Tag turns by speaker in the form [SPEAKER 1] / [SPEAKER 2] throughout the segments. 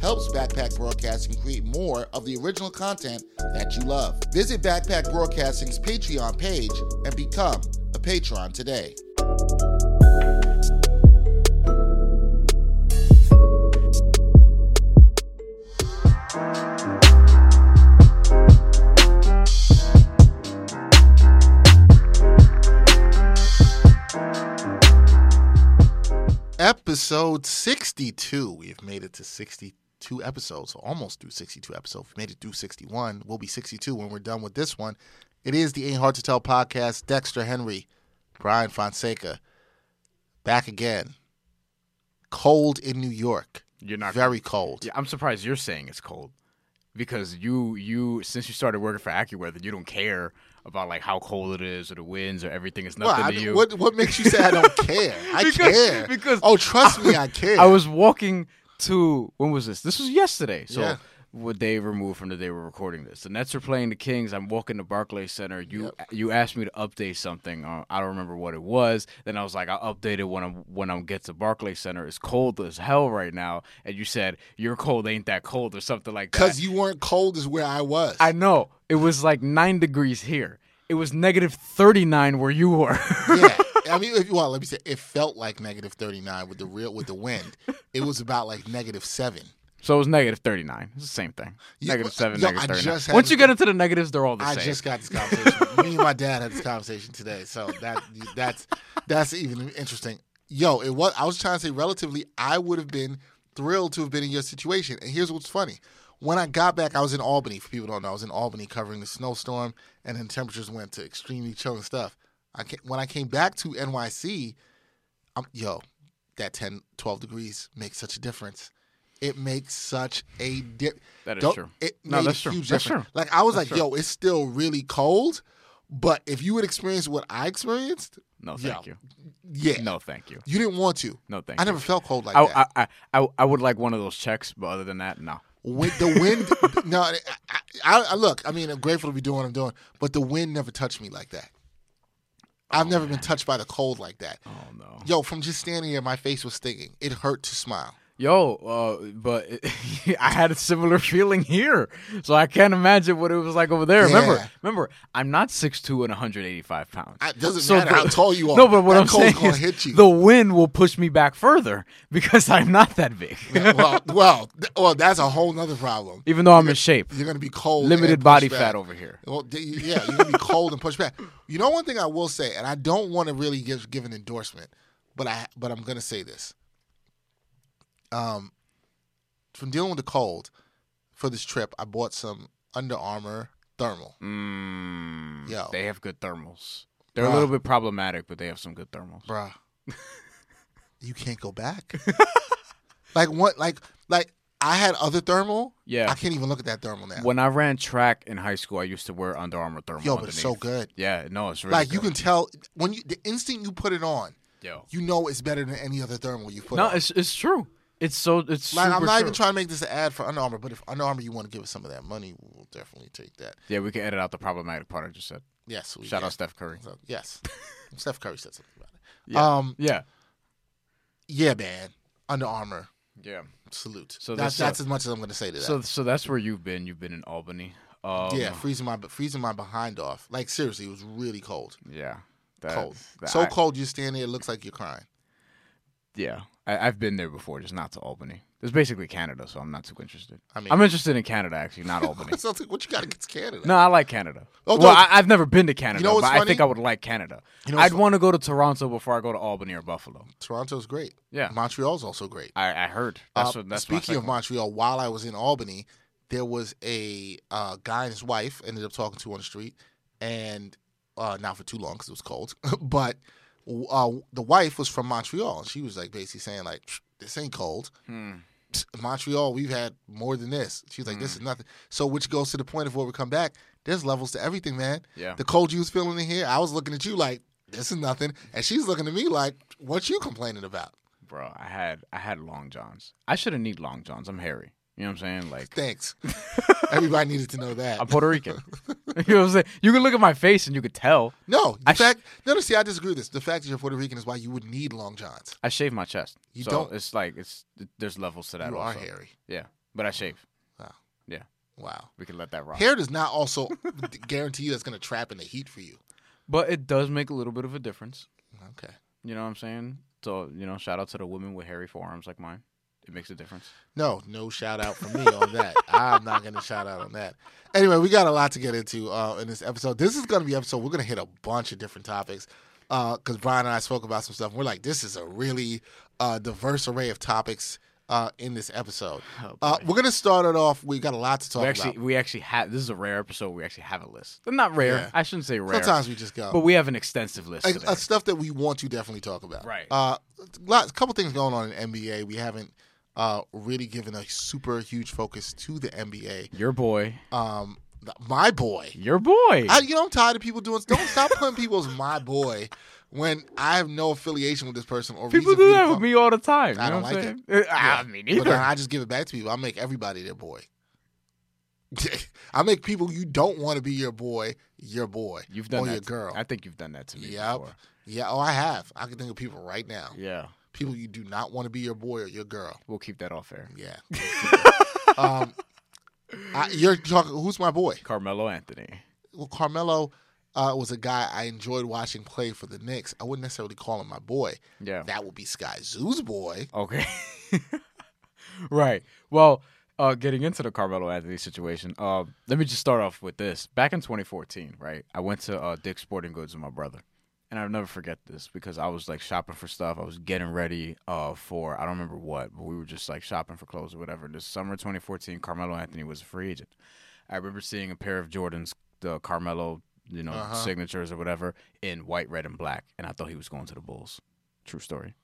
[SPEAKER 1] helps Backpack Broadcasting create more of the original content that you love. Visit Backpack Broadcasting's Patreon page and become a patron today. Episode 62. We've made it to 62 episodes, so almost through 62 episodes. We made it through 61. We'll be 62 when we're done with this one. It is the Ain't Hard to Tell podcast. Dexter Henry, Brian Fonseca, back again. Cold in New York.
[SPEAKER 2] You're not
[SPEAKER 1] Very cold.
[SPEAKER 2] Yeah, I'm surprised you're saying it's cold because you you since you started working for AccuWeather, you don't care about like how cold it is or the winds or everything. It's
[SPEAKER 1] Well,
[SPEAKER 2] nothing
[SPEAKER 1] I
[SPEAKER 2] to you.
[SPEAKER 1] what what makes you say I don't care? I
[SPEAKER 2] Because-
[SPEAKER 1] care
[SPEAKER 2] because
[SPEAKER 1] oh, trust me, I care.
[SPEAKER 2] I was walking to when was this? This was yesterday. So
[SPEAKER 1] Yeah.
[SPEAKER 2] what day removed from the day we're recording this? The Nets are playing the Kings. I'm walking to Barclays Center. You you asked me to update something. Uh, I don't remember what it was. Then I was like, I'll update it when I'm when I'm get to Barclays Center. It's cold as hell right now. And you said your cold ain't that cold or something like that.
[SPEAKER 1] because you weren't cold as where I was.
[SPEAKER 2] I know it was like nine degrees here. It was negative thirty nine where you were.
[SPEAKER 1] yeah. I mean, if, you well, let me say, it felt like negative thirty nine with the real with the wind. It was about like negative seven.
[SPEAKER 2] so it was negative thirty nine. It's the same thing.
[SPEAKER 1] Yeah,
[SPEAKER 2] Negative seven,
[SPEAKER 1] yo,
[SPEAKER 2] negative
[SPEAKER 1] I
[SPEAKER 2] thirty
[SPEAKER 1] just
[SPEAKER 2] nine.
[SPEAKER 1] had
[SPEAKER 2] Once you get into the negatives, they're all the
[SPEAKER 1] I
[SPEAKER 2] same.
[SPEAKER 1] I just got this conversation. Me and my dad had this conversation today, so that that's that's even interesting. Yo, it was. I was trying to say, relatively, I would have been thrilled to have been in your situation. And here's what's funny: when I got back, I was in Albany. For people who don't know, I was in Albany covering the snowstorm, and then temperatures went to extremely chilling stuff. I ca when I came back to NYC, I'm, yo, that 10, 12 degrees makes such a difference. It makes such a dip.
[SPEAKER 2] That is
[SPEAKER 1] Don't-
[SPEAKER 2] true.
[SPEAKER 1] It
[SPEAKER 2] No,
[SPEAKER 1] made
[SPEAKER 2] that's
[SPEAKER 1] a
[SPEAKER 2] true.
[SPEAKER 1] huge
[SPEAKER 2] That's
[SPEAKER 1] difference.
[SPEAKER 2] true.
[SPEAKER 1] Like I was
[SPEAKER 2] That's
[SPEAKER 1] like, yo, it's still really cold, but if you would experience what I experienced,
[SPEAKER 2] No,
[SPEAKER 1] yo,
[SPEAKER 2] thank you.
[SPEAKER 1] Yeah,
[SPEAKER 2] No, thank you.
[SPEAKER 1] you didn't want to.
[SPEAKER 2] No, thank
[SPEAKER 1] I
[SPEAKER 2] you.
[SPEAKER 1] never felt cold like
[SPEAKER 2] I,
[SPEAKER 1] that.
[SPEAKER 2] I, I, I, I would like one of those checks, but other than that, no.
[SPEAKER 1] With the wind, no. I, I, I look. I mean, I'm grateful to be doing what I'm doing, but the wind never touched me like that. I've never been touched by the cold like that.
[SPEAKER 2] Oh no.
[SPEAKER 1] Yo, from just standing here, my face was stinging. It hurt to smile.
[SPEAKER 2] Yo, uh, but I had a similar feeling here, so I can't imagine what it was like over there. Remember,
[SPEAKER 1] Yeah.
[SPEAKER 2] remember, I'm not 6'2 and 185 pounds.
[SPEAKER 1] It doesn't
[SPEAKER 2] So
[SPEAKER 1] matter how tall you are.
[SPEAKER 2] No, but what
[SPEAKER 1] that
[SPEAKER 2] I'm saying is
[SPEAKER 1] hit you.
[SPEAKER 2] the wind will push me back further because I'm not that big.
[SPEAKER 1] well, well, th- well, that's a whole nother problem.
[SPEAKER 2] Even though I'm in shape,
[SPEAKER 1] You're gonna be cold.
[SPEAKER 2] limited body
[SPEAKER 1] pushed
[SPEAKER 2] fat over here.
[SPEAKER 1] Well, yeah, you're gonna be cold and pushed back. You know, one thing I will say, and I don't want to really give give an endorsement, but I but I'm gonna say this. Um, from dealing with the cold for this trip, I bought some Under Armour thermal.
[SPEAKER 2] Mm,
[SPEAKER 1] Yo.
[SPEAKER 2] they have good thermals. They're
[SPEAKER 1] Bruh.
[SPEAKER 2] a little bit problematic, but they have some good thermals.
[SPEAKER 1] Bruh, you can't go back. like what? Like like I had other thermal.
[SPEAKER 2] Yeah.
[SPEAKER 1] I can't even look at that thermal now.
[SPEAKER 2] When I ran track in high school, I used to wear Under Armour thermal.
[SPEAKER 1] Yo, but it's so good.
[SPEAKER 2] Yeah, no, it's really
[SPEAKER 1] like you can tell when you the instant you put it on,
[SPEAKER 2] Yo.
[SPEAKER 1] you know it's better than any other thermal you put
[SPEAKER 2] No,
[SPEAKER 1] on.
[SPEAKER 2] it's it's true. It's so it's
[SPEAKER 1] Like, I'm not
[SPEAKER 2] true.
[SPEAKER 1] even trying to make this an ad for Under Armour, but if Under Armour you want to give us some of that money, we'll definitely take that.
[SPEAKER 2] Yeah, we can edit out the problematic part I just said.
[SPEAKER 1] Yes, we
[SPEAKER 2] Shout
[SPEAKER 1] can.
[SPEAKER 2] out Steph Curry.
[SPEAKER 1] So, yes, Steph Curry said something about it.
[SPEAKER 2] Yeah.
[SPEAKER 1] Um,
[SPEAKER 2] Yeah,
[SPEAKER 1] yeah, man, Under Armour,
[SPEAKER 2] yeah.
[SPEAKER 1] salute.
[SPEAKER 2] So
[SPEAKER 1] that's
[SPEAKER 2] this, uh,
[SPEAKER 1] that's as much as I'm going to say to that.
[SPEAKER 2] So so that's where you've been. You've been in Albany. Um,
[SPEAKER 1] yeah, freezing my freezing my behind off. Like seriously, it was really cold.
[SPEAKER 2] yeah. That-
[SPEAKER 1] cold.
[SPEAKER 2] that-
[SPEAKER 1] so cold you stand there, it looks like you're crying.
[SPEAKER 2] Yeah, I, I've been there before, just not to Albany. It's basically Canada, so I'm not too interested.
[SPEAKER 1] I mean-
[SPEAKER 2] I'm interested in Canada actually, not Albany.
[SPEAKER 1] So like, what you got against Canada?
[SPEAKER 2] no, I like Canada.
[SPEAKER 1] Oh,
[SPEAKER 2] well,
[SPEAKER 1] no.
[SPEAKER 2] I, I've never been to Canada, you
[SPEAKER 1] know what's
[SPEAKER 2] but I think? I would like Canada.
[SPEAKER 1] You know
[SPEAKER 2] I'd want to go to Toronto before I go to Albany or Buffalo.
[SPEAKER 1] Toronto's great.
[SPEAKER 2] Yeah.
[SPEAKER 1] Montreal's also great.
[SPEAKER 2] I, I heard. That's
[SPEAKER 1] Uh,
[SPEAKER 2] what. That's
[SPEAKER 1] speaking of. Montreal, while I was in Albany, there was a uh, guy and his wife ended up talking to on the street, and uh, not for too long because it was cold. but uh, the wife was from Montreal, and she was like basically saying like, "This ain't cold."
[SPEAKER 2] Hmm.
[SPEAKER 1] Montreal, we've had more than this. She was like, "This is nothing." So, which goes to the point of where we come back. There's levels to everything, man.
[SPEAKER 2] Yeah.
[SPEAKER 1] The cold you was feeling in here, I was looking at you like, "This is nothing," and she's looking at me like, "What you complaining about?"
[SPEAKER 2] bro. I had I had long johns. I shouldn't need long johns. I'm hairy. You know what I'm saying? Like
[SPEAKER 1] Thanks. Everybody needed to know that.
[SPEAKER 2] I'm Puerto Rican. you know what I'm saying? You can look at my face and you could tell.
[SPEAKER 1] No, the
[SPEAKER 2] I sh-
[SPEAKER 1] fact. no, no. See, I disagree with this. The fact that you're Puerto Rican is why you would need long johns.
[SPEAKER 2] I shave my chest.
[SPEAKER 1] You
[SPEAKER 2] so
[SPEAKER 1] don't-
[SPEAKER 2] It's like it's there's levels to that.
[SPEAKER 1] You are hairy.
[SPEAKER 2] Yeah, but I shave.
[SPEAKER 1] Wow.
[SPEAKER 2] Yeah,
[SPEAKER 1] Wow.
[SPEAKER 2] we can let that rock.
[SPEAKER 1] Hair does not also guarantee you that's going to trap in the heat for you.
[SPEAKER 2] But it does make a little bit of a difference.
[SPEAKER 1] Okay.
[SPEAKER 2] You know what I'm saying? So you know, shout out to the women with hairy forearms like mine. It makes a difference.
[SPEAKER 1] No, no shout out from me on that. I'm not going to shout out on that. Anyway, we got a lot to get into uh, in this episode. This is going to be episode. We're going to hit a bunch of different topics because Brian and I spoke about some stuff. We're like, this is a really uh, diverse array of topics uh, in this episode.
[SPEAKER 2] Oh,
[SPEAKER 1] uh, we're going to start it off. We got a lot to talk
[SPEAKER 2] we actually
[SPEAKER 1] about.
[SPEAKER 2] we actually have this is a rare episode. We actually have a list. They're Not rare.
[SPEAKER 1] Yeah.
[SPEAKER 2] I shouldn't say rare.
[SPEAKER 1] Sometimes we just go.
[SPEAKER 2] but we have an extensive list.
[SPEAKER 1] like,
[SPEAKER 2] today.
[SPEAKER 1] uh, stuff that we want to definitely talk about.
[SPEAKER 2] Right.
[SPEAKER 1] Uh, lots, a couple things going on in NBA. We haven't uh, really giving a super huge focus to the NBA.
[SPEAKER 2] Your boy.
[SPEAKER 1] Um, my boy.
[SPEAKER 2] Your boy.
[SPEAKER 1] I, you know, I'm tired of people doing. Don't stop putting people as my boy when I have no affiliation with this person or
[SPEAKER 2] People do that with me all the time.
[SPEAKER 1] I
[SPEAKER 2] you know
[SPEAKER 1] don't
[SPEAKER 2] what
[SPEAKER 1] like
[SPEAKER 2] I'm
[SPEAKER 1] it.
[SPEAKER 2] saying? Uh,
[SPEAKER 1] Yeah.
[SPEAKER 2] ah,
[SPEAKER 1] But I just give it back to people. I make everybody their boy. I make people you don't want to be your boy your boy.
[SPEAKER 2] You've done
[SPEAKER 1] or
[SPEAKER 2] that.
[SPEAKER 1] your
[SPEAKER 2] to-
[SPEAKER 1] girl.
[SPEAKER 2] I think you've done that to me
[SPEAKER 1] Yep.
[SPEAKER 2] before.
[SPEAKER 1] Yeah. Oh, I have. I can think of people right now.
[SPEAKER 2] Yeah.
[SPEAKER 1] People you do not want to be your boy or your girl.
[SPEAKER 2] We'll keep that off air.
[SPEAKER 1] Yeah. um, I, you're talking. Who's my boy?
[SPEAKER 2] Carmelo Anthony.
[SPEAKER 1] Well, Carmelo uh, was a guy I enjoyed watching play for the Knicks. I wouldn't necessarily call him my boy.
[SPEAKER 2] Yeah.
[SPEAKER 1] That would be Skyzoo's boy.
[SPEAKER 2] Okay. right. Well, uh, getting into the Carmelo Anthony situation, uh, let me just start off with this. Back in 2014, right, I went to uh, Dick's Sporting Goods with my brother. And I'll never forget this because I was like shopping for stuff. I was getting ready uh, for, I don't remember what, but we were just like shopping for clothes or whatever. This summer 2014, Carmelo Anthony was a free agent. I remember seeing a pair of Jordans, the Carmelo, you know,
[SPEAKER 1] Uh-huh.
[SPEAKER 2] signatures or whatever, in white, red, and black. And I thought he was going to the Bulls. True story.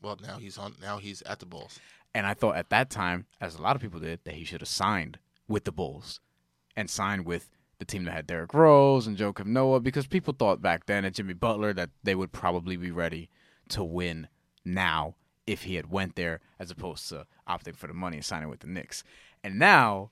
[SPEAKER 1] Well, now he's on. Now he's at the Bulls.
[SPEAKER 2] And I thought at that time, as a lot of people did, that he should have signed with the Bulls and signed with the team that had Derrick Rose and Joakim Noah because people thought back then at Jimmy Butler that they would probably be ready to win now if he had went there as opposed to opting for the money and signing with the Knicks. And now,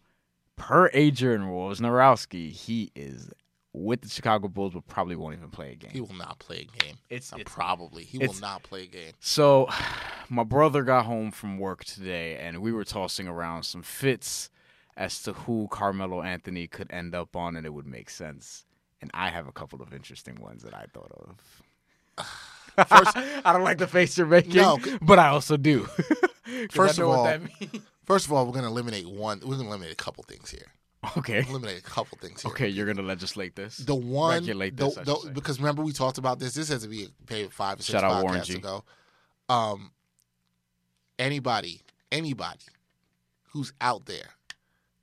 [SPEAKER 2] per Adrian Wojnarowski, he is with the Chicago Bulls, but probably won't even play a game.
[SPEAKER 1] He will not play a game.
[SPEAKER 2] It's- it's-
[SPEAKER 1] probably he will not play a game.
[SPEAKER 2] So, my brother got home from work today, and we were tossing around some fits as to who Carmelo Anthony could end up on, and it would make sense. And I have a couple of interesting ones that I thought of.
[SPEAKER 1] First-
[SPEAKER 2] I don't like the face you're making,
[SPEAKER 1] No,
[SPEAKER 2] but I also do.
[SPEAKER 1] First of all-
[SPEAKER 2] what that means.
[SPEAKER 1] First of all, we're gonna eliminate one. We're gonna eliminate a couple things here.
[SPEAKER 2] Okay,
[SPEAKER 1] Eliminate a couple things here.
[SPEAKER 2] okay, you're gonna legislate this.
[SPEAKER 1] The one,
[SPEAKER 2] Regulate this, I
[SPEAKER 1] the- because remember we talked about this. This has to be paid five or six
[SPEAKER 2] Shout out Warren
[SPEAKER 1] podcasts
[SPEAKER 2] G.
[SPEAKER 1] ago. Um, anybody, anybody who's out there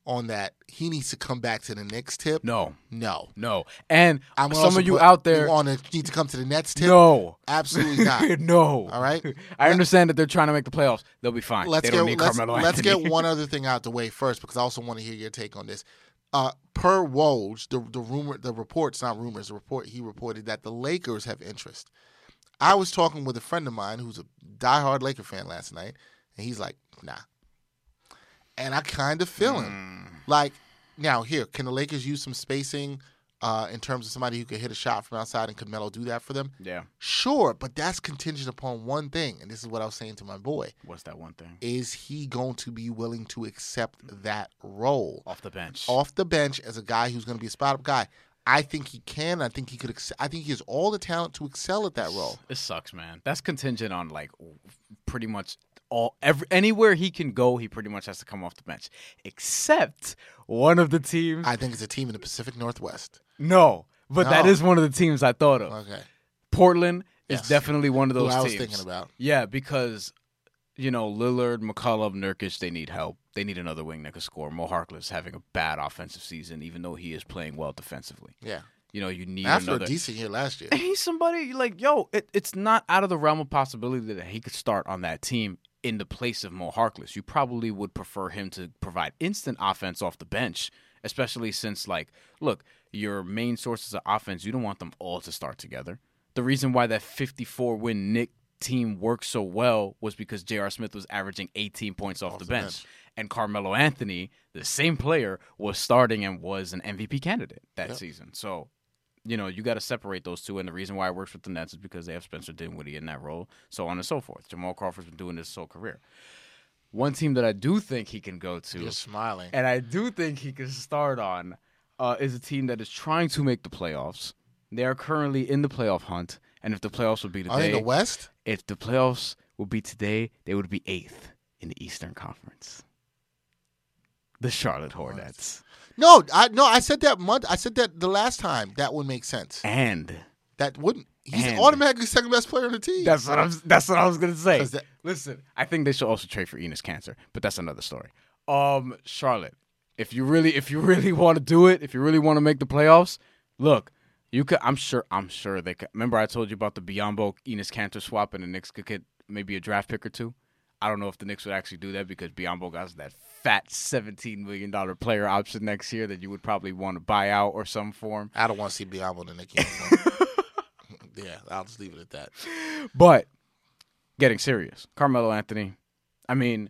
[SPEAKER 1] on that, he needs to come back to the Knicks tip.
[SPEAKER 2] No,
[SPEAKER 1] no.
[SPEAKER 2] no, and
[SPEAKER 1] I'm
[SPEAKER 2] some of you out there,
[SPEAKER 1] on the need to come to the Nets tip.
[SPEAKER 2] no,
[SPEAKER 1] absolutely not.
[SPEAKER 2] no.
[SPEAKER 1] All right.
[SPEAKER 2] I understand that they're trying to make the playoffs. They'll be fine.
[SPEAKER 1] Let's
[SPEAKER 2] they
[SPEAKER 1] get let's, let's get one other thing out the way first because I also want to hear your take on this. Uh, per Woj, the the rumor, the reports, not rumors, the report he reported that the Lakers have interest. I was talking with a friend of mine who's a diehard Laker fan last night, and he's like, "Nah," and I kind of feel him. Like, now here, can the Lakers use some spacing uh, in terms of somebody who could hit a shot from outside, and could Melo do that for them?
[SPEAKER 2] Yeah.
[SPEAKER 1] Sure, but that's contingent upon one thing, and this is what I was saying to my boy
[SPEAKER 2] What's that one thing?
[SPEAKER 1] is he going to be willing to accept that role
[SPEAKER 2] Off the bench.
[SPEAKER 1] off the bench as a guy who's going to be a spot up guy? I think he can. I think he could. Ex- I think he has all the talent to excel at that role.
[SPEAKER 2] It sucks, man. That's contingent on like pretty much all every anywhere he can go, he pretty much has to come off the bench. Except one of the teams.
[SPEAKER 1] I think it's a team in the Pacific Northwest.
[SPEAKER 2] no, but that
[SPEAKER 1] No.
[SPEAKER 2] is one of the teams I thought of.
[SPEAKER 1] Okay.
[SPEAKER 2] Portland
[SPEAKER 1] Yes.
[SPEAKER 2] is definitely one of
[SPEAKER 1] Who
[SPEAKER 2] those
[SPEAKER 1] I was
[SPEAKER 2] teams.
[SPEAKER 1] thinking about.
[SPEAKER 2] Yeah, because you know Lillard, McCollum, Nurkic, they need help. They need another wing that can score. Mo Harkless having a bad offensive season, even though he is playing well defensively.
[SPEAKER 1] Yeah.
[SPEAKER 2] You know, you need
[SPEAKER 1] After
[SPEAKER 2] another.
[SPEAKER 1] a decent year last year.
[SPEAKER 2] And he's somebody like yo. It, it's not out of the realm of possibility that he could start on that team in the place of Mo Harkless. You probably would prefer him to provide instant offense off the bench, especially since like, look, your main sources of offense, you don't want them all to start together. The reason why that 54 win Knick team worked so well was because J.R. Smith was averaging 18 points off, the,
[SPEAKER 1] the
[SPEAKER 2] bench.
[SPEAKER 1] bench.
[SPEAKER 2] And Carmelo Anthony, the same player, was starting and was an MVP candidate that
[SPEAKER 1] Yep.
[SPEAKER 2] season. So you know, you got to separate those two. And the reason why it works with the Nets is because they have Spencer Dinwiddie in that role, so on and so forth. Jamal Crawford's been doing this his whole career. One team that I do think he can go to,
[SPEAKER 1] You're smiling.
[SPEAKER 2] and I do think he can start on, uh, is a team that is trying to make the playoffs. They are currently in the playoff hunt, and if the playoffs would be
[SPEAKER 1] Are they in the West?
[SPEAKER 2] if the playoffs would be today, they would be eighth in the Eastern Conference. The Charlotte Hornets.
[SPEAKER 1] No, I no. I said that month. I said that the last time. That would make sense.
[SPEAKER 2] And
[SPEAKER 1] That wouldn't. He's
[SPEAKER 2] And-
[SPEAKER 1] automatically second best player on the team.
[SPEAKER 2] That's what I'm. That's what I was gonna say.
[SPEAKER 1] that-
[SPEAKER 2] Listen, I think they should also trade for Enes Kanter, but that's another story. Um, Charlotte, if you really, if you really want to do it, if you really want to make the playoffs, look, you could. I'm sure. I'm sure they could. Remember, I told you about the Biyombo Enes Kanter swap, and the Knicks could get maybe a draft pick or two. I don't know if the Knicks would actually do that because Biyombo got that fat seventeen million dollar player option next year that you would probably want to buy out or some form.
[SPEAKER 1] I don't want to see Biyombo in the Knicks yeah, I'll just leave it at that.
[SPEAKER 2] But getting serious, Carmelo Anthony. I mean,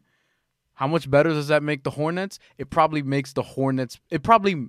[SPEAKER 2] how much better does that make the Hornets? It probably makes the Hornets. It probably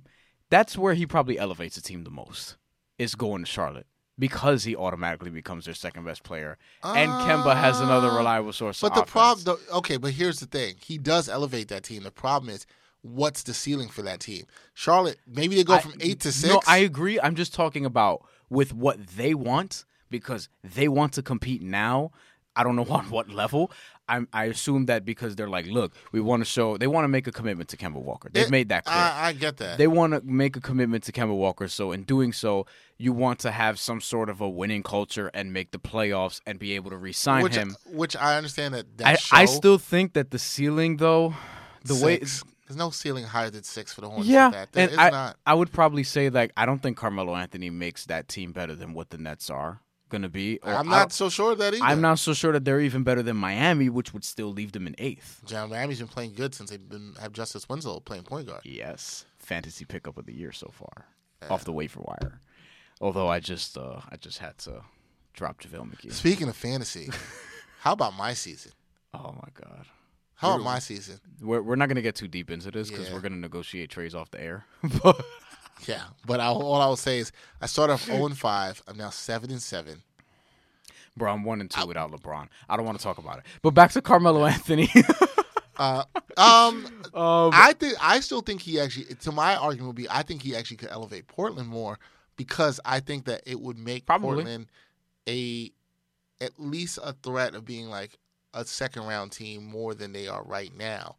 [SPEAKER 2] that's where he probably elevates the team the most. Is going to Charlotte because he automatically becomes their second best player, and Kemba has another
[SPEAKER 1] Uh,
[SPEAKER 2] reliable source.
[SPEAKER 1] But the problem, okay, but here's the thing: he does elevate that team. The problem is, what's the ceiling for that team? Charlotte, maybe they go
[SPEAKER 2] I-
[SPEAKER 1] from eight to six.
[SPEAKER 2] No, I agree. I'm just talking about with what they want because they want to compete now. I don't know on what level. I'm, I assume that because they're like, look, we want to show. They want to make a commitment to Kemba Walker. They've
[SPEAKER 1] It-
[SPEAKER 2] made that clear.
[SPEAKER 1] I, I get that.
[SPEAKER 2] they want to make a commitment to Kemba Walker. So in doing so, you want to have some sort of a winning culture and make the playoffs and be able to re-sign
[SPEAKER 1] which,
[SPEAKER 2] him.
[SPEAKER 1] which I understand that. that
[SPEAKER 2] I,
[SPEAKER 1] show,
[SPEAKER 2] I still think that the ceiling, though, the way
[SPEAKER 1] six. there's no ceiling higher than six for the Hornets.
[SPEAKER 2] Yeah,
[SPEAKER 1] that. There
[SPEAKER 2] and
[SPEAKER 1] is
[SPEAKER 2] I,
[SPEAKER 1] not.
[SPEAKER 2] I would probably say like I don't think Carmelo Anthony makes that team better than what the Nets are gonna be. or
[SPEAKER 1] I'm not so sure that either.
[SPEAKER 2] I'm not so sure that they're even better than Miami, which would still leave them in eighth.
[SPEAKER 1] John Miami's been playing good since they've been have Justice Winslow playing point guard.
[SPEAKER 2] Yes, fantasy pickup of the year so far, off the waiver wire. Although I just uh, I just had to drop JaVale McGee.
[SPEAKER 1] Speaking of fantasy, how about my season?
[SPEAKER 2] Oh my god.
[SPEAKER 1] How about my season?
[SPEAKER 2] We're, we're not gonna get too deep into this because
[SPEAKER 1] Yeah.
[SPEAKER 2] we're gonna negotiate trades off the air. but
[SPEAKER 1] Yeah, but I, all I will say is I started off 0 and 5. I'm now 7 and 7.
[SPEAKER 2] bro, I'm one and two without LeBron. I don't want to talk about it. But back to Carmelo Anthony.
[SPEAKER 1] Uh, um,
[SPEAKER 2] um,
[SPEAKER 1] I think I still think he actually. To my argument would be, I think he actually could elevate Portland more because I think that it would make
[SPEAKER 2] Probably.
[SPEAKER 1] Portland a at least a threat of being like a second round team more than they are right now.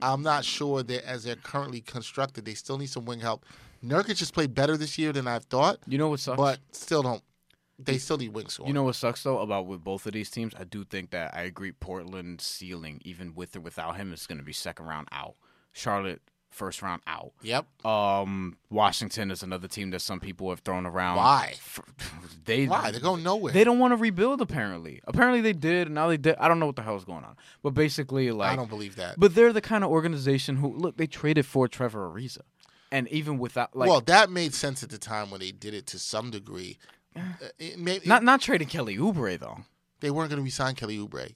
[SPEAKER 1] I'm not sure that as they're currently constructed, they still need some wing help. Nurkic has played better this year than I've thought,
[SPEAKER 2] you know what sucks?
[SPEAKER 1] but still don't. They still need wing scoring.
[SPEAKER 2] You know what sucks though about with both of these teams? I do think that I agree Portland's ceiling, even with or without him, is going to be second round out. Charlotte first round out.
[SPEAKER 1] Yep.
[SPEAKER 2] Um, Washington is another team that some people have thrown around.
[SPEAKER 1] Why?
[SPEAKER 2] They
[SPEAKER 1] Why? They're going nowhere.
[SPEAKER 2] They don't want to rebuild. Apparently, apparently they did, and now they did. I don't know what the hell is going on, but basically, like,
[SPEAKER 1] I don't believe that.
[SPEAKER 2] But they're the kind of organization who look. They traded for Trevor Ariza, and even without like
[SPEAKER 1] well, that made sense at the time when they did it to some degree. Uh, it may,
[SPEAKER 2] not not trading Kelly Oubre though
[SPEAKER 1] they weren't going to resign Kelly Oubre.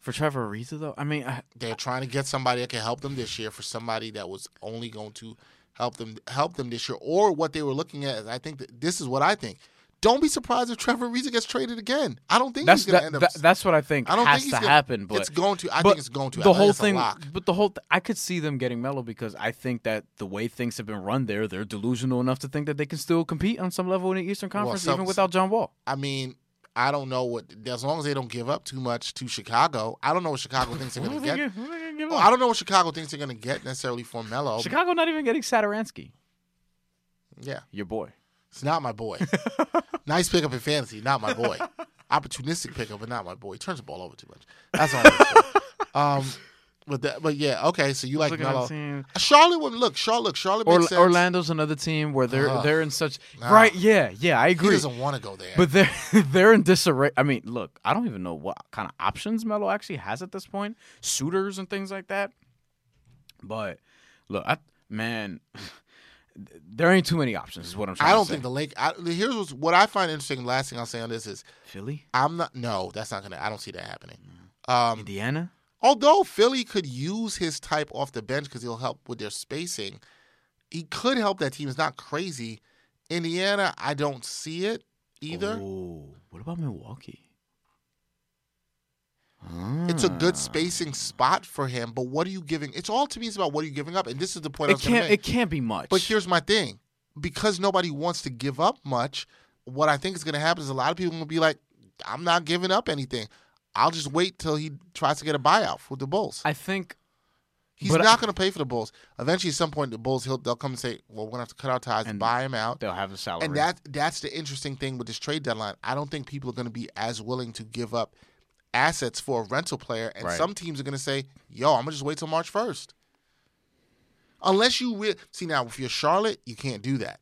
[SPEAKER 2] For Trevor Ariza though. I mean, I,
[SPEAKER 1] They're trying to get somebody that can help them this year for somebody that was only going to help them help them this year. Or what they were looking at I think that this is what I think. don't be surprised if Trevor Ariza gets traded again. I don't think
[SPEAKER 2] That's
[SPEAKER 1] he's going to end up.
[SPEAKER 2] that- that's what I think
[SPEAKER 1] I don't
[SPEAKER 2] has
[SPEAKER 1] think he's
[SPEAKER 2] to
[SPEAKER 1] gonna-
[SPEAKER 2] happen. But
[SPEAKER 1] it's going to. I think it's going to.
[SPEAKER 2] The whole thing, but the whole th- I could see them getting Melo because I think that the way things have been run there, they're delusional enough to think that they can still compete on some level in the Eastern Conference
[SPEAKER 1] some-
[SPEAKER 2] even without John Wall.
[SPEAKER 1] I mean, I don't know what. As long as they don't give up too much to Chicago, I don't know what Chicago thinks they're going to get. Oh, I don't know what Chicago thinks they're going to get necessarily for Melo.
[SPEAKER 2] Chicago not even getting Satoransky,
[SPEAKER 1] Yeah,
[SPEAKER 2] your boy.
[SPEAKER 1] it's not my boy. nice pickup in fantasy, not my boy. Opportunistic pickup, but not my boy. He turns the ball over too much. That's all. Um, but that, but yeah, okay. So you like
[SPEAKER 2] Looking
[SPEAKER 1] Melo? Charlotte would look. Charlotte, look. Charlotte
[SPEAKER 2] Or,
[SPEAKER 1] sense.
[SPEAKER 2] Orlando's another team where they're
[SPEAKER 1] Ugh.
[SPEAKER 2] they're in such
[SPEAKER 1] Nah.
[SPEAKER 2] right. Yeah, yeah, I agree.
[SPEAKER 1] He
[SPEAKER 2] agree.
[SPEAKER 1] doesn't want to go there.
[SPEAKER 2] But they're they're in disarray. I mean, look, I don't even know what kind of options Melo actually has at this point, suitors and things like that. But look, I, man, there ain't too many options. Is what I'm trying
[SPEAKER 1] I don't
[SPEAKER 2] to say.
[SPEAKER 1] think the Lake. I, here's what's, what I find interesting. Last thing I'll say on this is
[SPEAKER 2] Philly,
[SPEAKER 1] I'm not. No, that's not gonna. I don't see that happening. Um,
[SPEAKER 2] Indiana.
[SPEAKER 1] Although Philly could use his type off the bench because he'll help with their spacing, he could help that team. It's not crazy. Indiana, I don't see it either.
[SPEAKER 2] Oh, what about Milwaukee?
[SPEAKER 1] It's a good
[SPEAKER 2] Ah.
[SPEAKER 1] spacing spot for him, but what are you giving? It's all to me. It's about what are you giving up, and this is the point I
[SPEAKER 2] It
[SPEAKER 1] was
[SPEAKER 2] can't.
[SPEAKER 1] make.
[SPEAKER 2] It can't be much.
[SPEAKER 1] But here's my thing: because nobody wants to give up much, what I think is going to happen is a lot of people will be like, "I'm not giving up anything. I'll just wait till he tries to get a buyout with the Bulls."
[SPEAKER 2] I think
[SPEAKER 1] He's not going to pay for the Bulls. Eventually, at some point, the Bulls he'll, they'll come and say, "Well, we're going to have to cut our ties and buy him out."
[SPEAKER 2] they'll have a salary.
[SPEAKER 1] And that that's the interesting thing with this trade deadline. I don't think people are going to be as willing to give up assets for a rental player, and
[SPEAKER 2] Right.
[SPEAKER 1] some teams are going to say, "Yo, I'm gonna just wait till March 1st. Unless you re- see now, if you're Charlotte, you can't do that.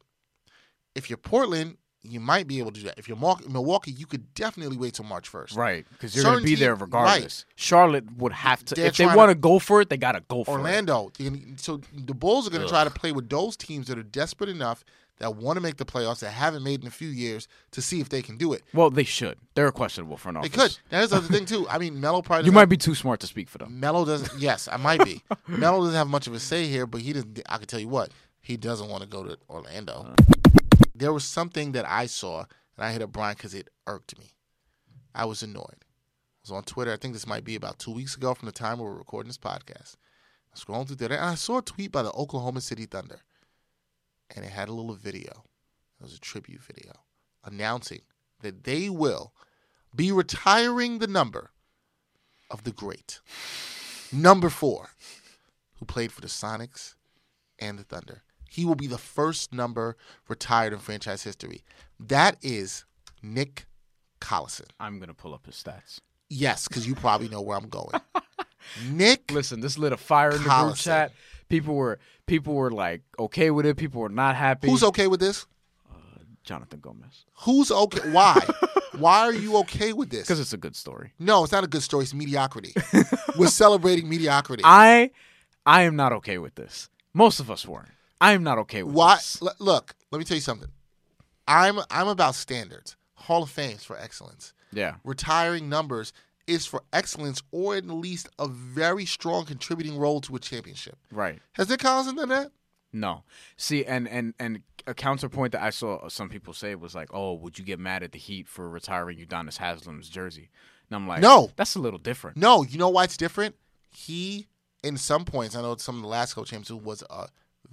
[SPEAKER 1] If you're Portland, you might be able to do that. If you're Milwaukee, you could definitely wait till March 1st.
[SPEAKER 2] right because you're going to be there regardless. Charlotte would have to
[SPEAKER 1] They're
[SPEAKER 2] if they want
[SPEAKER 1] to-
[SPEAKER 2] go for it. They got to go for it.
[SPEAKER 1] Orlando. So the Bulls are going to try to play with those teams that are desperate enough that want to make the playoffs that haven't made in a few years to see if they can do it.
[SPEAKER 2] Well, they should. They're a questionable front office.
[SPEAKER 1] They could. There's the other thing too. I mean, Melo probably
[SPEAKER 2] You might be too smart to speak for them.
[SPEAKER 1] Melo doesn't. Yes, I might be. Melo doesn't have much of a say here, but he doesn't. I can tell you what, he doesn't want to go to Orlando. Uh. There was something that I saw, and I hit up Brian because it irked me. I was annoyed. I was on Twitter. I think this might be about two weeks ago from the time we were recording this podcast. I scrolling through Twitter, and I saw a tweet by the Oklahoma City Thunder, and it had a little video. It was a tribute video announcing that they will be retiring the number of the great number four, who played for the Sonics and the Thunder. He will be the first number retired in franchise history. That is Nick Collison.
[SPEAKER 2] I'm going to pull up his stats.
[SPEAKER 1] Yes, because you probably know where I'm going. Nick,
[SPEAKER 2] Listen, this lit a fire in the group chat. People were people were like okay with it. People were not happy.
[SPEAKER 1] who's okay with this?
[SPEAKER 2] Uh, Jonathan Gomez?
[SPEAKER 1] Who's okay? Why? Why are you okay with this?
[SPEAKER 2] Because it's a good story.
[SPEAKER 1] No, it's not a good story. It's mediocrity. We're celebrating mediocrity.
[SPEAKER 2] I I am not okay with this. Most of us weren't. I am not okay with
[SPEAKER 1] Why?
[SPEAKER 2] this.
[SPEAKER 1] l- Look, let me tell you something. I'm I'm about standards. Hall of Fame's for excellence.
[SPEAKER 2] Yeah.
[SPEAKER 1] Retiring numbers is for excellence or at least a very strong contributing role to a championship.
[SPEAKER 2] Right.
[SPEAKER 1] Has Nick Collison done that?
[SPEAKER 2] No. See, and and and a counterpoint that I saw some people say was like, "Oh, would you get mad at the Heat for retiring Udonis Haslam's jersey?" And I'm like,
[SPEAKER 1] No.
[SPEAKER 2] that's a little different."
[SPEAKER 1] No, you know why it's different? He, in some points, I know some of the last couple champions, who was a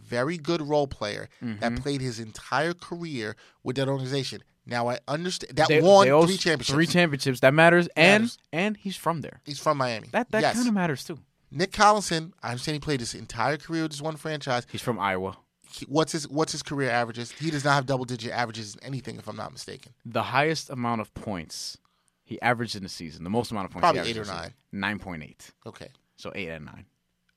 [SPEAKER 1] very good role player
[SPEAKER 2] Mm-hmm.
[SPEAKER 1] that played his entire career with that organization. Now I understand that
[SPEAKER 2] They,
[SPEAKER 1] won
[SPEAKER 2] they
[SPEAKER 1] three championships.
[SPEAKER 2] Three championships. That matters. And
[SPEAKER 1] Matters.
[SPEAKER 2] and he's from there.
[SPEAKER 1] He's from Miami.
[SPEAKER 2] That that
[SPEAKER 1] yes.
[SPEAKER 2] kind of matters too.
[SPEAKER 1] Nick Collison, I understand he played his entire career with this one franchise.
[SPEAKER 2] He's from Iowa.
[SPEAKER 1] He- what's his what's his career averages? He does not have double digit averages in anything, if I'm not mistaken.
[SPEAKER 2] The highest amount of points he averaged in the season, the most amount of points,
[SPEAKER 1] Probably
[SPEAKER 2] he
[SPEAKER 1] eight or
[SPEAKER 2] averaged in the season, nine point eight.
[SPEAKER 1] Okay.
[SPEAKER 2] So eight and nine,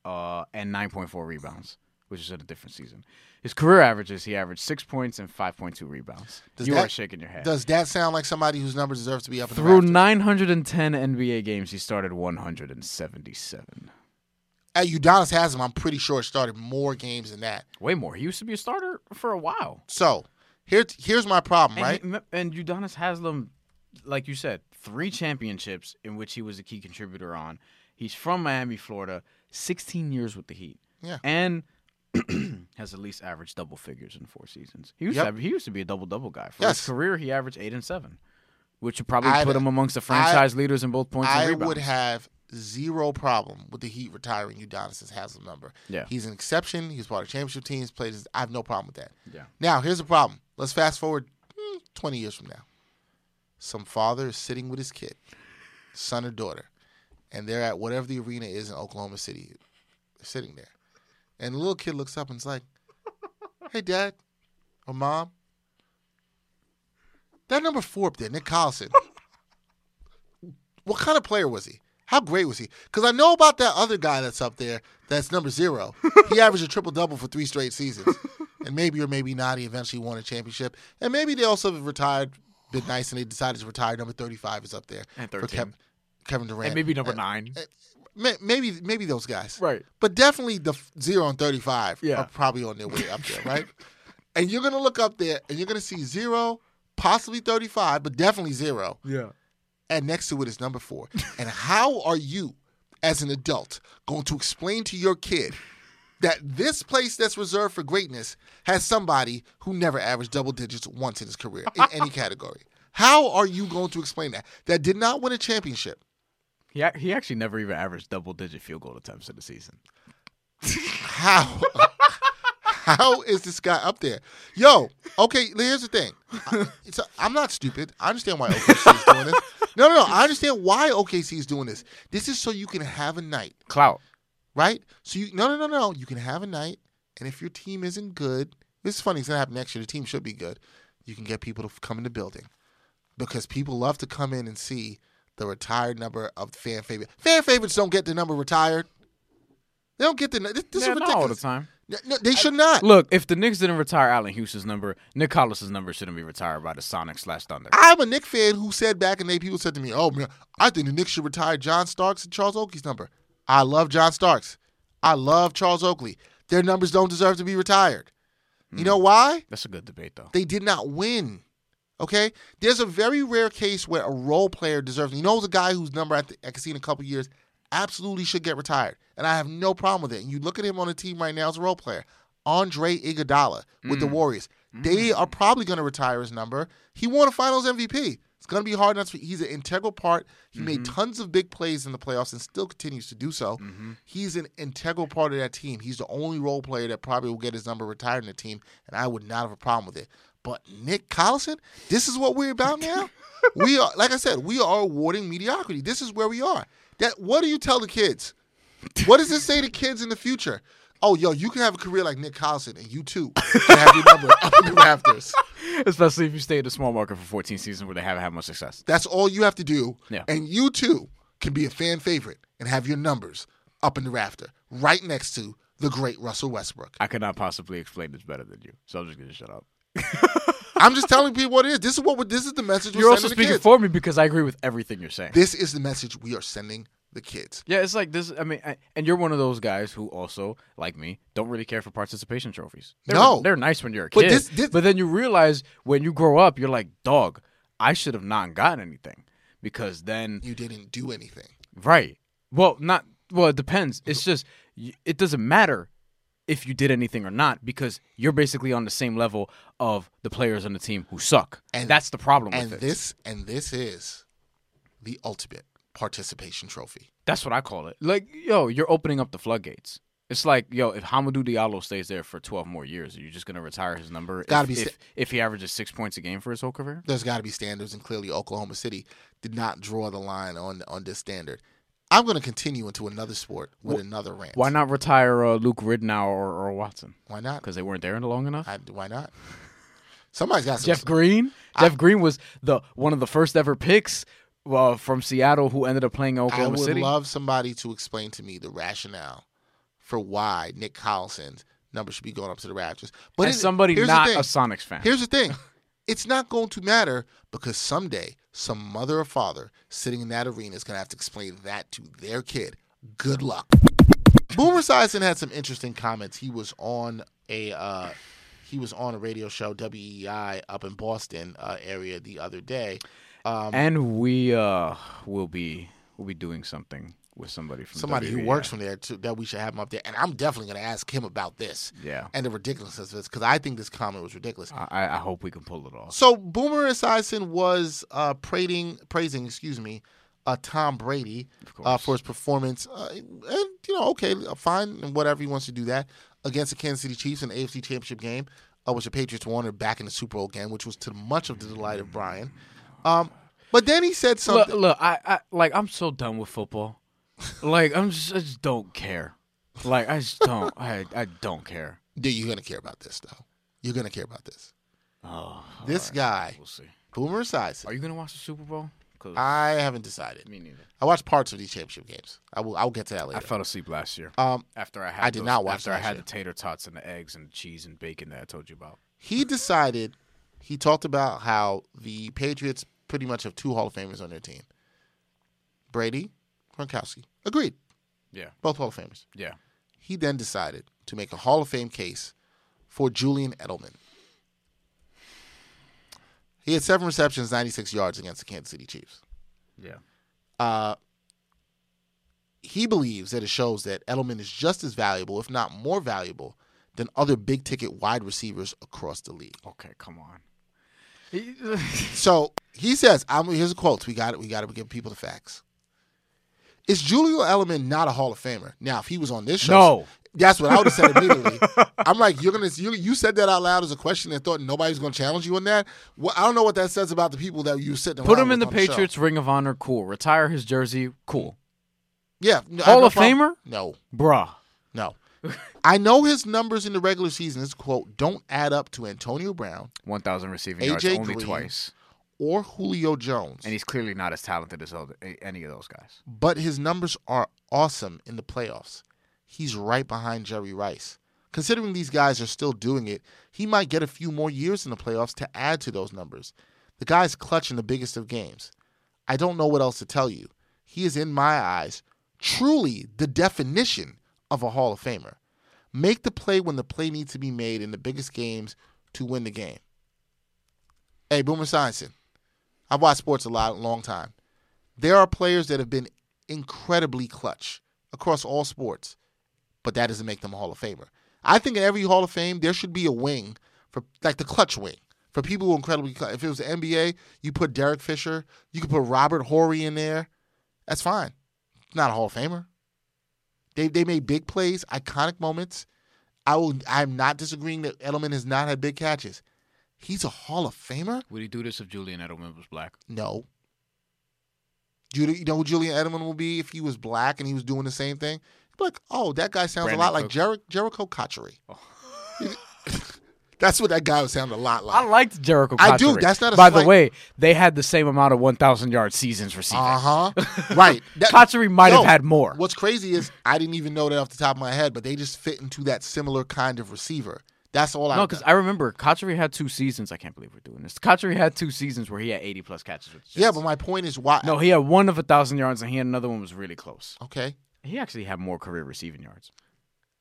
[SPEAKER 2] uh, and nine point four rebounds, which is in a different season. His career averages, he averaged six points and five point two rebounds.
[SPEAKER 1] Does
[SPEAKER 2] you
[SPEAKER 1] that-
[SPEAKER 2] are shaking your head.
[SPEAKER 1] Does that sound like somebody whose numbers deserves to be up in the
[SPEAKER 2] Through 910 NBA games, he started 177.
[SPEAKER 1] At Udonis Haslam, I'm pretty sure started more games than that.
[SPEAKER 2] Way more. He used to be a starter for a while.
[SPEAKER 1] So here, here's my problem, right?
[SPEAKER 2] And, he- and Udonis Haslam, like you said, three championships in which he was a key contributor on. He's from Miami, Florida, 16 years with the Heat.
[SPEAKER 1] Yeah.
[SPEAKER 2] And has at least averaged double figures in four seasons. He used
[SPEAKER 1] Yep.
[SPEAKER 2] to he used to be a double double guy. For
[SPEAKER 1] Yes.
[SPEAKER 2] his career, he averaged eight and seven, which would probably
[SPEAKER 1] I'd-
[SPEAKER 2] put him amongst the franchise leaders in both points and
[SPEAKER 1] I would have zero problem with the Heat retiring Udonis Haslam number.
[SPEAKER 2] Yeah.
[SPEAKER 1] He's an exception. He's part of championship teams. Played. His, I have no problem with that.
[SPEAKER 2] Yeah.
[SPEAKER 1] Now here's the problem. Let's fast forward hmm, 20 years from now. Some father is sitting with his kid, son or daughter, and they're at whatever the arena is in Oklahoma City. They're sitting there, and the little kid looks up and is like, "Hey, dad, or mom, that number four up there, Nick Collison." what kind of player was he? How great was he? Because I know about that other guy that's up there that's number zero. He averaged a triple double for three straight seasons. And maybe or maybe not, he eventually won a championship. And maybe they also retired, been nice, and they decided to retire. Number 35 is up there.
[SPEAKER 2] And
[SPEAKER 1] for
[SPEAKER 2] 13.
[SPEAKER 1] Kev- Kevin Durant.
[SPEAKER 2] and maybe number
[SPEAKER 1] Uh,
[SPEAKER 2] nine.
[SPEAKER 1] Maybe maybe those guys.
[SPEAKER 2] Right.
[SPEAKER 1] But definitely the zero and 35
[SPEAKER 2] Yeah.
[SPEAKER 1] are probably on their way up there, right? and you're going to look up there and you're going to see zero, possibly 35, but definitely zero
[SPEAKER 2] Yeah.
[SPEAKER 1] and next to it is number four. And how are you, as an adult, going to explain to your kid that this place that's reserved for greatness has somebody who never averaged double digits once in his career in any category? How are you going to explain that? That did not win a championship.
[SPEAKER 2] He he actually never even averaged double digit field goal attempts in the season.
[SPEAKER 1] How? How is this guy up there? Yo, okay, here's the thing. I, it's I'm not stupid. I understand why OKC is doing this. No, no, no. I understand why OKC is doing this. This is so you can have a night
[SPEAKER 2] Clout.
[SPEAKER 1] right? So you no no no no. You can have a night, and if your team isn't good, this is funny. It's gonna happen next year. The team should be good. You can get people to come in the building because people love to come in and see the retired number of fan favorite. Fan favorites don't get the number retired. They don't get the. This, this
[SPEAKER 2] yeah,
[SPEAKER 1] is
[SPEAKER 2] not
[SPEAKER 1] ridiculous.
[SPEAKER 2] all the time.
[SPEAKER 1] No, no, they should not.
[SPEAKER 2] Look, if the Knicks didn't retire Allan Houston's number, Nick Collis's number shouldn't be retired by the Sonics slash Thunder.
[SPEAKER 1] I'm a Knick fan who said back in the day, people said to me, "Oh man, I think the Knicks should retire John Starks and Charles Oakley's number." I love John Starks. I love Charles Oakley. Their numbers don't deserve to be retired. You hmm. know why?
[SPEAKER 2] That's a good debate, though.
[SPEAKER 1] They did not win. Okay, there's a very rare case where a role player deserves. You know, the guy whose number I, th- I can see in a couple years absolutely should get retired, and I have no problem with it. And you look at him on the team right now as a role player, Andre Iguodala with the mm. Warriors. They mm. are probably going to retire his number. He won a Finals MVP. It's going to be hard enough. To, he's an integral part. He made mm-hmm. tons of big plays in the playoffs and still continues to do so. Mm-hmm. He's an integral part of that team. He's the only role player that probably will get his number retired in the team, and I would not have a problem with it. But Nick Collison, this is what we're about now. we are, like I said, we are awarding mediocrity. This is where we are. That what do you tell the kids? What does this say to kids in the future? Oh, yo, you can have a career like Nick Collison, and you too can have your number up in the rafters.
[SPEAKER 2] Especially if you stay in the small market for 14 seasons where they haven't had much success.
[SPEAKER 1] That's all you have to do.
[SPEAKER 2] Yeah.
[SPEAKER 1] And you too can be a fan favorite and have your numbers up in the rafter, right next to the great Russell Westbrook.
[SPEAKER 2] I could not possibly explain this better than you, so I'm just gonna shut up.
[SPEAKER 1] I'm just telling people what it is. This is what this is the message we're
[SPEAKER 2] You're also speaking
[SPEAKER 1] kids.
[SPEAKER 2] for me because I agree with everything you're saying.
[SPEAKER 1] this is the message we are sending the kids.
[SPEAKER 2] Yeah, it's like this. I mean, I, and you're one of those guys who also, like me, don't really care for participation trophies. They're,
[SPEAKER 1] No.
[SPEAKER 2] they're nice when you're a
[SPEAKER 1] But
[SPEAKER 2] kid,
[SPEAKER 1] this- this-
[SPEAKER 2] but then you realize when you grow up, you're like, dog, I should have not gotten anything because then,
[SPEAKER 1] You didn't do anything.
[SPEAKER 2] right? Well, not well. It depends. It's just it doesn't matter if you did anything or not because you're basically on the same level of the players on the team who suck.
[SPEAKER 1] And-
[SPEAKER 2] that's the problem
[SPEAKER 1] And
[SPEAKER 2] with it.
[SPEAKER 1] this and this is the ultimate participation trophy.
[SPEAKER 2] That's what I call it. Like, yo, you're opening up the floodgates. It's like, yo, if Hamidou Diallo stays there for 12 more years, are you just gonna retire his number?
[SPEAKER 1] Gotta
[SPEAKER 2] if,
[SPEAKER 1] be
[SPEAKER 2] if, if he averages six points a game for his whole career.
[SPEAKER 1] There's got to be standards, and clearly Oklahoma City did not draw the line on on this standard. I'm going to continue into another sport with another rant.
[SPEAKER 2] Why not retire uh, Luke Ridnour or, or Watson?
[SPEAKER 1] Why not?
[SPEAKER 2] Because they weren't there long enough.
[SPEAKER 1] I, why not? Somebody's got some.
[SPEAKER 2] Jeff Green. Jeff Green was the one of the first ever picks uh, from Seattle who ended up playing in
[SPEAKER 1] I
[SPEAKER 2] Oklahoma
[SPEAKER 1] would
[SPEAKER 2] City.
[SPEAKER 1] love somebody to explain to me the rationale for why Nick Collison's number should be going up to the Raptors. But
[SPEAKER 2] As
[SPEAKER 1] it-
[SPEAKER 2] somebody
[SPEAKER 1] here's the
[SPEAKER 2] not
[SPEAKER 1] thing.
[SPEAKER 2] a Sonics fan.
[SPEAKER 1] Here's the thing. It's not going to matter because someday some mother or father sitting in that arena is going to have to explain that to their kid. Good luck. Boomer Esiason had some interesting comments. He was on a uh, he was on a radio show WEEI up in Boston uh, area the other day. Um,
[SPEAKER 2] and we uh, will be will be doing something with somebody from
[SPEAKER 1] somebody who works from there too, that we should have him up there. And I'm definitely going to ask him about this
[SPEAKER 2] Yeah,
[SPEAKER 1] and the ridiculousness of this because I think this comment was ridiculous.
[SPEAKER 2] I, I hope we can pull it off.
[SPEAKER 1] So Boomer Esiason was uh, praising, praising, excuse me, uh, Tom Brady uh, for his performance, uh, and you know, okay, uh, fine, and whatever he wants to do that against the Kansas City Chiefs in the AFC Championship game, uh, which the Patriots won, or back in the Super Bowl game, which was to much of the delight of Brian. Um, but then he said
[SPEAKER 2] Look,
[SPEAKER 1] something.
[SPEAKER 2] look, I, I like I'm so done with football. Like I'm just, I just don't care. Like I just don't, I, I don't care.
[SPEAKER 1] Dude, you're gonna care about this though. You're gonna care about this.
[SPEAKER 2] Oh,
[SPEAKER 1] This guy,
[SPEAKER 2] we'll see.
[SPEAKER 1] Boomer Esiason.
[SPEAKER 2] Are you gonna watch the Super Bowl?
[SPEAKER 1] I haven't decided.
[SPEAKER 2] me neither.
[SPEAKER 1] I watched parts of these championship games. I will. I'll get to that later.
[SPEAKER 2] I fell asleep last year
[SPEAKER 1] Um,
[SPEAKER 2] after I had.
[SPEAKER 1] I did
[SPEAKER 2] those-
[SPEAKER 1] not watch
[SPEAKER 2] after I had
[SPEAKER 1] year.
[SPEAKER 2] the tater tots and the eggs and the cheese and bacon that I told you about.
[SPEAKER 1] he decided. He talked about how the Patriots pretty much have two Hall of Famers on their team. Brady, Gronkowski. Agreed.
[SPEAKER 2] Yeah,
[SPEAKER 1] Both Hall of Famers.
[SPEAKER 2] yeah.
[SPEAKER 1] He then decided to make a Hall of Fame case for Julian Edelman. He had seven receptions, 96 yards against the Kansas City Chiefs.
[SPEAKER 2] Yeah.
[SPEAKER 1] Uh, he believes that it shows that Edelman is just as valuable, if not more valuable, than other big ticket wide receivers across the league.
[SPEAKER 2] Okay, come on.
[SPEAKER 1] So he says, I'm, here's a quote. We got it. We got to give people the facts. Is Julio Edelman not a Hall of Famer? Now, if he was on this show,
[SPEAKER 2] No.
[SPEAKER 1] that's what I would have said immediately. I'm like, you're gonna, you, you said that out loud as a question and thought nobody's gonna challenge you on that. Well, I don't know what that says about the people that you sitting.
[SPEAKER 2] Put him in the
[SPEAKER 1] with on show.
[SPEAKER 2] Patriots Ring of Honor. Cool. Retire his jersey. Cool.
[SPEAKER 1] Yeah,
[SPEAKER 2] Hall
[SPEAKER 1] no
[SPEAKER 2] of. Famer?
[SPEAKER 1] No,
[SPEAKER 2] Bruh.
[SPEAKER 1] no. I know his numbers in the regular season. His quote don't add up to Antonio Brown
[SPEAKER 2] 1,000 receiving
[SPEAKER 1] AJ
[SPEAKER 2] yards only
[SPEAKER 1] Green.
[SPEAKER 2] twice.
[SPEAKER 1] Or Julio Jones,
[SPEAKER 2] And he's clearly not as talented as other, any of those guys.
[SPEAKER 1] but his numbers are awesome in the playoffs. He's right behind Jerry Rice. Considering these guys are still doing it, he might get a few more years in the playoffs to add to those numbers. The guy's clutch in the biggest of games. I don't know what else to tell you. He is, in my eyes, truly the definition of a Hall of Famer. Make the play when the play needs to be made in the biggest games to win the game. Hey, Boomer Esiason, I've watched sports a lot, a long time. There are players that have been incredibly clutch across all sports, but that doesn't make them a Hall of Famer. I think in every Hall of Fame there should be a wing for like the clutch wing for people who are incredibly clutch. If it was the NBA, you put Derek Fisher, you could put Robert Horry in there. That's fine. Not a Hall of Famer. They they made big plays, iconic moments. I will. I'm not disagreeing that Edelman has not had big catches. He's a Hall of Famer.
[SPEAKER 2] Would he do this if Julian Edelman was black?
[SPEAKER 1] No. Do you, you know who Julian Edelman will be if he was black and he was doing the same thing? He'd be like, oh, that guy sounds
[SPEAKER 2] Brandon
[SPEAKER 1] a lot like Jer- Jericho Cotchery. That's what that guy would sound a lot like.
[SPEAKER 2] I liked Jericho.
[SPEAKER 1] I do. That's not a
[SPEAKER 2] By
[SPEAKER 1] slight-
[SPEAKER 2] the way, they had the same amount of 1,000 yard seasons receiving.
[SPEAKER 1] Uh huh. right. That-
[SPEAKER 2] Cotchery might have had more.
[SPEAKER 1] What's crazy is I didn't even know that off the top of my head, but they just fit into that similar kind of receiver. That's all I
[SPEAKER 2] No, because I remember Cotchery had two seasons. I can't believe we're doing this. Cotchery had two seasons where he had 80 plus catches with.
[SPEAKER 1] Yeah, but my point is why.
[SPEAKER 2] no, he had one of a thousand yards, and he had another one was really close.
[SPEAKER 1] Okay.
[SPEAKER 2] He actually had more career receiving yards.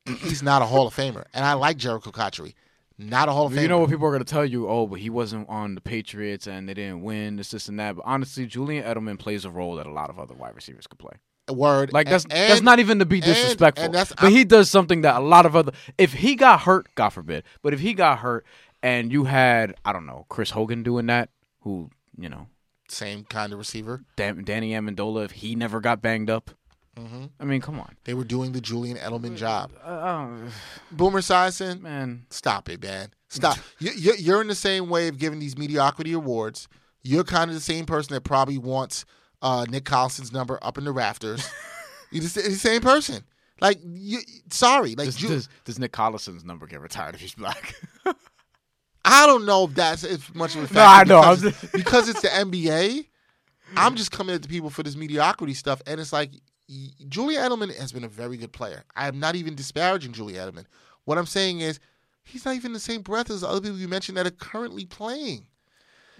[SPEAKER 1] He's not a Hall of Famer. And I like Jericho Cotchery. Not a Hall of Famer.
[SPEAKER 2] You know what people are going to tell you? Oh, but he wasn't on the Patriots and they didn't win this, this, and that. But honestly, Julian Edelman plays a role that a lot of other wide receivers could play.
[SPEAKER 1] Word.
[SPEAKER 2] Like that's
[SPEAKER 1] And-
[SPEAKER 2] that's not even to be disrespectful.
[SPEAKER 1] and that's-
[SPEAKER 2] but he does something that a lot of other. If he got hurt, God forbid. But if he got hurt and you had I don't know Chris Hogan doing that, who you know
[SPEAKER 1] Same kind of receiver.
[SPEAKER 2] Dan, Danny Amendola, if he never got banged up,
[SPEAKER 1] Mm-hmm.
[SPEAKER 2] I mean, come on,
[SPEAKER 1] They were doing the Julian Edelman job.
[SPEAKER 2] uh, uh,
[SPEAKER 1] Boomer Esiason,
[SPEAKER 2] man.
[SPEAKER 1] stop it, man. Stop. you, you- you're in the same way of giving these mediocrity awards. You're kind of the same person that probably wants uh, Nick Collison's number up in the rafters. You're the, the same person. Like, you, sorry. Like,
[SPEAKER 2] Does,
[SPEAKER 1] Ju-
[SPEAKER 2] does, does Nick Collison's number get retired if he's black?
[SPEAKER 1] I don't know if that's as much of a factor.
[SPEAKER 2] No, I know.
[SPEAKER 1] Because,
[SPEAKER 2] I'm
[SPEAKER 1] because it's the NBA. I'm just coming at the people for this mediocrity stuff, and it's like Julia Edelman has been a very good player. I am not even disparaging Julia Edelman. What I'm saying is he's not even the same breath as the other people you mentioned that are currently playing.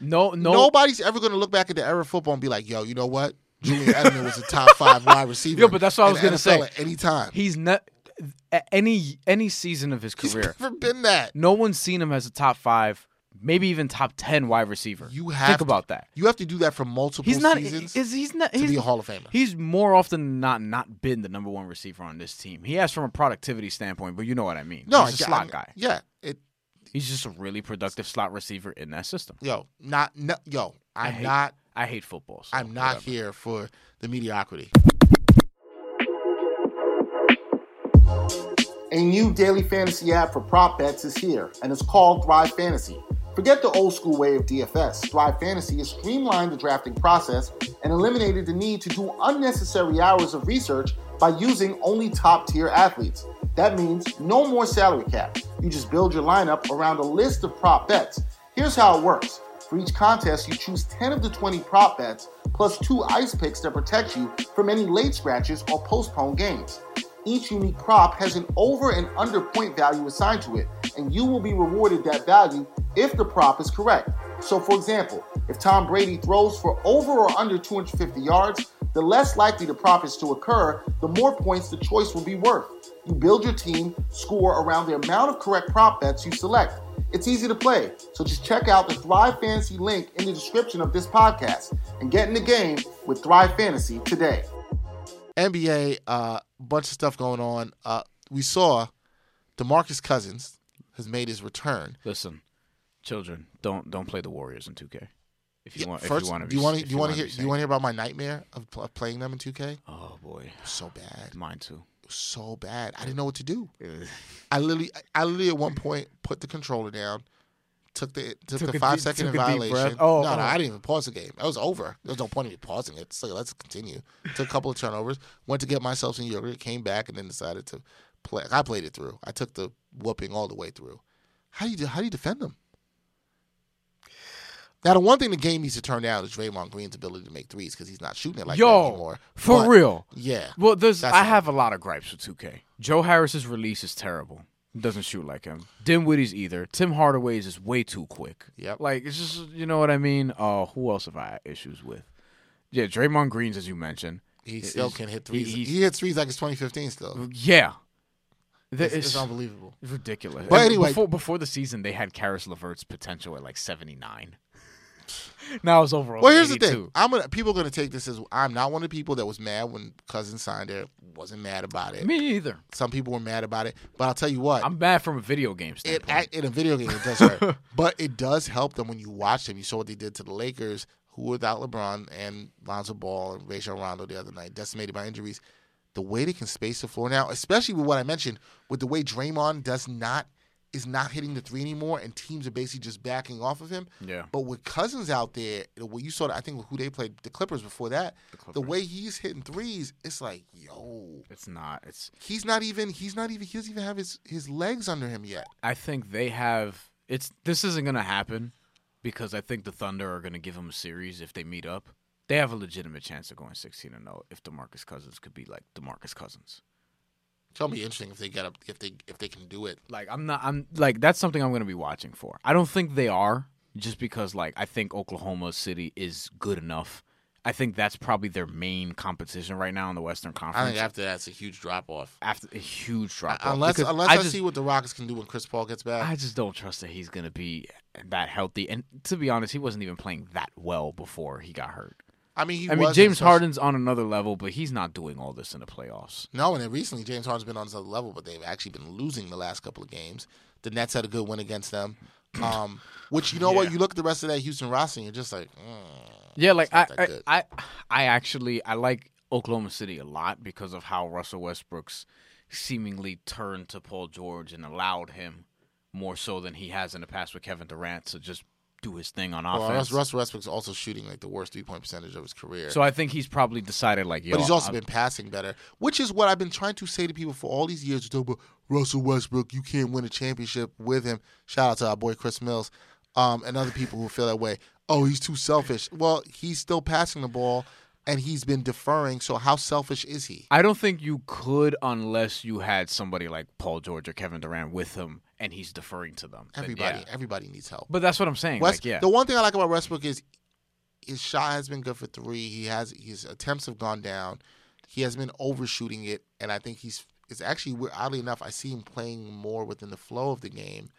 [SPEAKER 2] No, no.
[SPEAKER 1] Nobody's ever going to look back at the era of football and be like, "Yo, you know what? Julian Edelman was a top five wide receiver."
[SPEAKER 2] Yo, but that's what I was gonna say.
[SPEAKER 1] At any time,
[SPEAKER 2] He's not any any season of his
[SPEAKER 1] he's
[SPEAKER 2] career.
[SPEAKER 1] never been that.
[SPEAKER 2] No one's seen him as a top five maybe even top ten wide receiver.
[SPEAKER 1] You have
[SPEAKER 2] think
[SPEAKER 1] to-
[SPEAKER 2] about that.
[SPEAKER 1] You have to do that for multiple
[SPEAKER 2] He's not.
[SPEAKER 1] seasons
[SPEAKER 2] Is he's not?
[SPEAKER 1] to
[SPEAKER 2] He's,
[SPEAKER 1] be a Hall of Famer.
[SPEAKER 2] He's more often than not not been the number one receiver on this team. He has from a productivity standpoint, but you know what I mean.
[SPEAKER 1] no,
[SPEAKER 2] he's a
[SPEAKER 1] I-
[SPEAKER 2] slot
[SPEAKER 1] I-
[SPEAKER 2] guy.
[SPEAKER 1] Yeah.
[SPEAKER 2] He's just a really productive slot receiver in that system.
[SPEAKER 1] Yo, not no, yo. I'm
[SPEAKER 2] hate-
[SPEAKER 1] not.
[SPEAKER 2] I hate football. so
[SPEAKER 1] I'm not
[SPEAKER 2] whatever.
[SPEAKER 1] here for the mediocrity. A new daily fantasy app for prop bets is here, and it's called Thrive Fantasy. Forget the old school way of DFS. Thrive Fantasy has streamlined the drafting process and eliminated the need to do unnecessary hours of research by using only top tier athletes. That means no more salary cap. You just build your lineup around a list of prop bets. Here's how it works. For each contest, you choose 10 of the 20 prop bets plus two ice picks that protect you from any late scratches or postponed games. Each unique prop has an over and under point value assigned to it, and you will be rewarded that value if the prop is correct. So, for example, if Tom Brady throws for over or under 250 yards, the less likely the prop is to occur, the more points the choice will be worth. You build your team, score around the amount of correct prop bets you select. It's easy to play, so just check out the Thrive Fantasy link in the description of this podcast and get in the game with Thrive Fantasy today. NBA, uh, bunch of stuff going on. Uh, we saw DeMarcus Cousins has made his return.
[SPEAKER 2] Listen, children, don't don't play the Warriors in 2K. If you
[SPEAKER 1] Yeah,
[SPEAKER 2] want, if you want to,
[SPEAKER 1] do you want to
[SPEAKER 2] if
[SPEAKER 1] do you want to
[SPEAKER 2] wanna
[SPEAKER 1] hear do you want to hear about my nightmare of, pl- playing them in 2K?
[SPEAKER 2] Oh boy,
[SPEAKER 1] so bad.
[SPEAKER 2] mine too.
[SPEAKER 1] So bad. I didn't know what to do. I literally, I literally at one point put the controller down, took the took,
[SPEAKER 2] Took
[SPEAKER 1] the five
[SPEAKER 2] deep-
[SPEAKER 1] second violation.
[SPEAKER 2] Oh,
[SPEAKER 1] no, no,
[SPEAKER 2] oh.
[SPEAKER 1] I didn't even pause the game. It was over. There was no point in me pausing it. So let's continue. Took a couple of turnovers. Went to get myself some yogurt. Came back and then decided to play. I played it through. I took the whooping all the way through. How do you how do you defend them? Now the one thing the game needs to turn down is Draymond Green's ability to make threes because he's not shooting it like that
[SPEAKER 2] Yo,
[SPEAKER 1] anymore.
[SPEAKER 2] for
[SPEAKER 1] But,
[SPEAKER 2] real.
[SPEAKER 1] Yeah.
[SPEAKER 2] Well, there's I have a lot of gripes with 2K. Joe Harris's release is terrible. Doesn't shoot like him. Dinwiddie's either. Tim Hardaway's is way too quick.
[SPEAKER 1] Yep.
[SPEAKER 2] Like it's just you know what I mean. Uh, who else have I had issues with? Yeah, Draymond Green's as you mentioned.
[SPEAKER 1] He
[SPEAKER 2] Is-
[SPEAKER 1] still can hit threes.
[SPEAKER 2] he-
[SPEAKER 1] He, hits threes like it's 2015 still.
[SPEAKER 2] Yeah, That
[SPEAKER 1] It's, it's unbelievable.
[SPEAKER 2] ridiculous.
[SPEAKER 1] But
[SPEAKER 2] And
[SPEAKER 1] anyway-
[SPEAKER 2] before before the season, they had Caris LeVert's potential at like 79. Now it's over.
[SPEAKER 1] Well, here's the thing. I'm gonna people are gonna take this as I'm not one of the people that was mad when Cousins signed there. Wasn't mad about it.
[SPEAKER 2] Me either.
[SPEAKER 1] Some people were mad about it, but I'll tell you what.
[SPEAKER 2] I'm bad from a video game
[SPEAKER 1] it
[SPEAKER 2] standpoint.
[SPEAKER 1] act- in a video game it does hurt, but it does help them when you watch them. You saw what they did to the Lakers, who without LeBron and Lonzo Ball and Rajon Rondo the other night, decimated by injuries. The way they can space the floor now, especially with what I mentioned, with the way Draymond does not is not hitting the three anymore, and teams are basically just backing off of him.
[SPEAKER 2] Yeah.
[SPEAKER 1] But with Cousins out there, the way you saw, I think who they played, the Clippers before that, the,
[SPEAKER 2] Clippers.
[SPEAKER 1] way he's hitting threes, it's like, yo,
[SPEAKER 2] it's not. It's.
[SPEAKER 1] he's not even, he's not even, he doesn't even have his his legs under him yet.
[SPEAKER 2] I think they have. It's. This isn't gonna happen because I think the Thunder are gonna give them a series if they meet up. They have a legitimate chance of going 16 and 0 if DeMarcus Cousins could be like DeMarcus Cousins.
[SPEAKER 1] Gonna be interesting if they get up, if they if they can do it.
[SPEAKER 2] Like I'm not. I'm like that's something I'm gonna be watching for. I don't think they are just because like I think Oklahoma City is good enough. I think that's probably their main competition right now in the Western Conference.
[SPEAKER 1] I think after that's a huge drop off.
[SPEAKER 2] after a huge drop off.
[SPEAKER 1] Unless unless I,
[SPEAKER 2] just,
[SPEAKER 1] see what the Rockets can do when Chris Paul gets back.
[SPEAKER 2] I just don't trust that he's gonna be that healthy. And to be honest, he wasn't even playing that well before he got hurt.
[SPEAKER 1] I mean, he
[SPEAKER 2] I mean, James Harden's on another level, but he's not doing all this in the playoffs.
[SPEAKER 1] No, and then recently James Harden's been on another level, but they've actually been losing the last couple of games. The Nets had a good win against them. Um, which you know what? You look at the rest of that Houston roster, and you're just like, mm.
[SPEAKER 2] Yeah, like I, I. I, I actually I like Oklahoma City a lot because of how Russell Westbrook's seemingly turned to Paul George and allowed him more so than he has in the past with Kevin Durant to just do his thing on
[SPEAKER 1] well,
[SPEAKER 2] offense.
[SPEAKER 1] Russ, Russell Westbrook's also shooting like the worst three point percentage of his career.
[SPEAKER 2] so I think he's probably decided like, yo,
[SPEAKER 1] but he's also
[SPEAKER 2] I'm-
[SPEAKER 1] been passing better, which is what I've been trying to say to people for all these years. To talk about Russell Westbrook, you can't win a championship with him. Shout out to our boy Chris Mills, um, and other people who feel that way. Oh, he's too selfish. Well, he's still passing the ball, and he's been deferring. So how selfish is he?
[SPEAKER 2] I don't think you could unless you had somebody like Paul George or Kevin Durant with him and he's deferring to them.
[SPEAKER 1] Everybody,
[SPEAKER 2] yeah.
[SPEAKER 1] everybody needs help.
[SPEAKER 2] But that's what I'm saying.
[SPEAKER 1] West,
[SPEAKER 2] like, yeah.
[SPEAKER 1] The one thing I like about Westbrook is his shot has been good for three. He has his attempts have gone down. He has been overshooting it, and I think he's. It's actually oddly enough, I see him playing more within the flow of the game,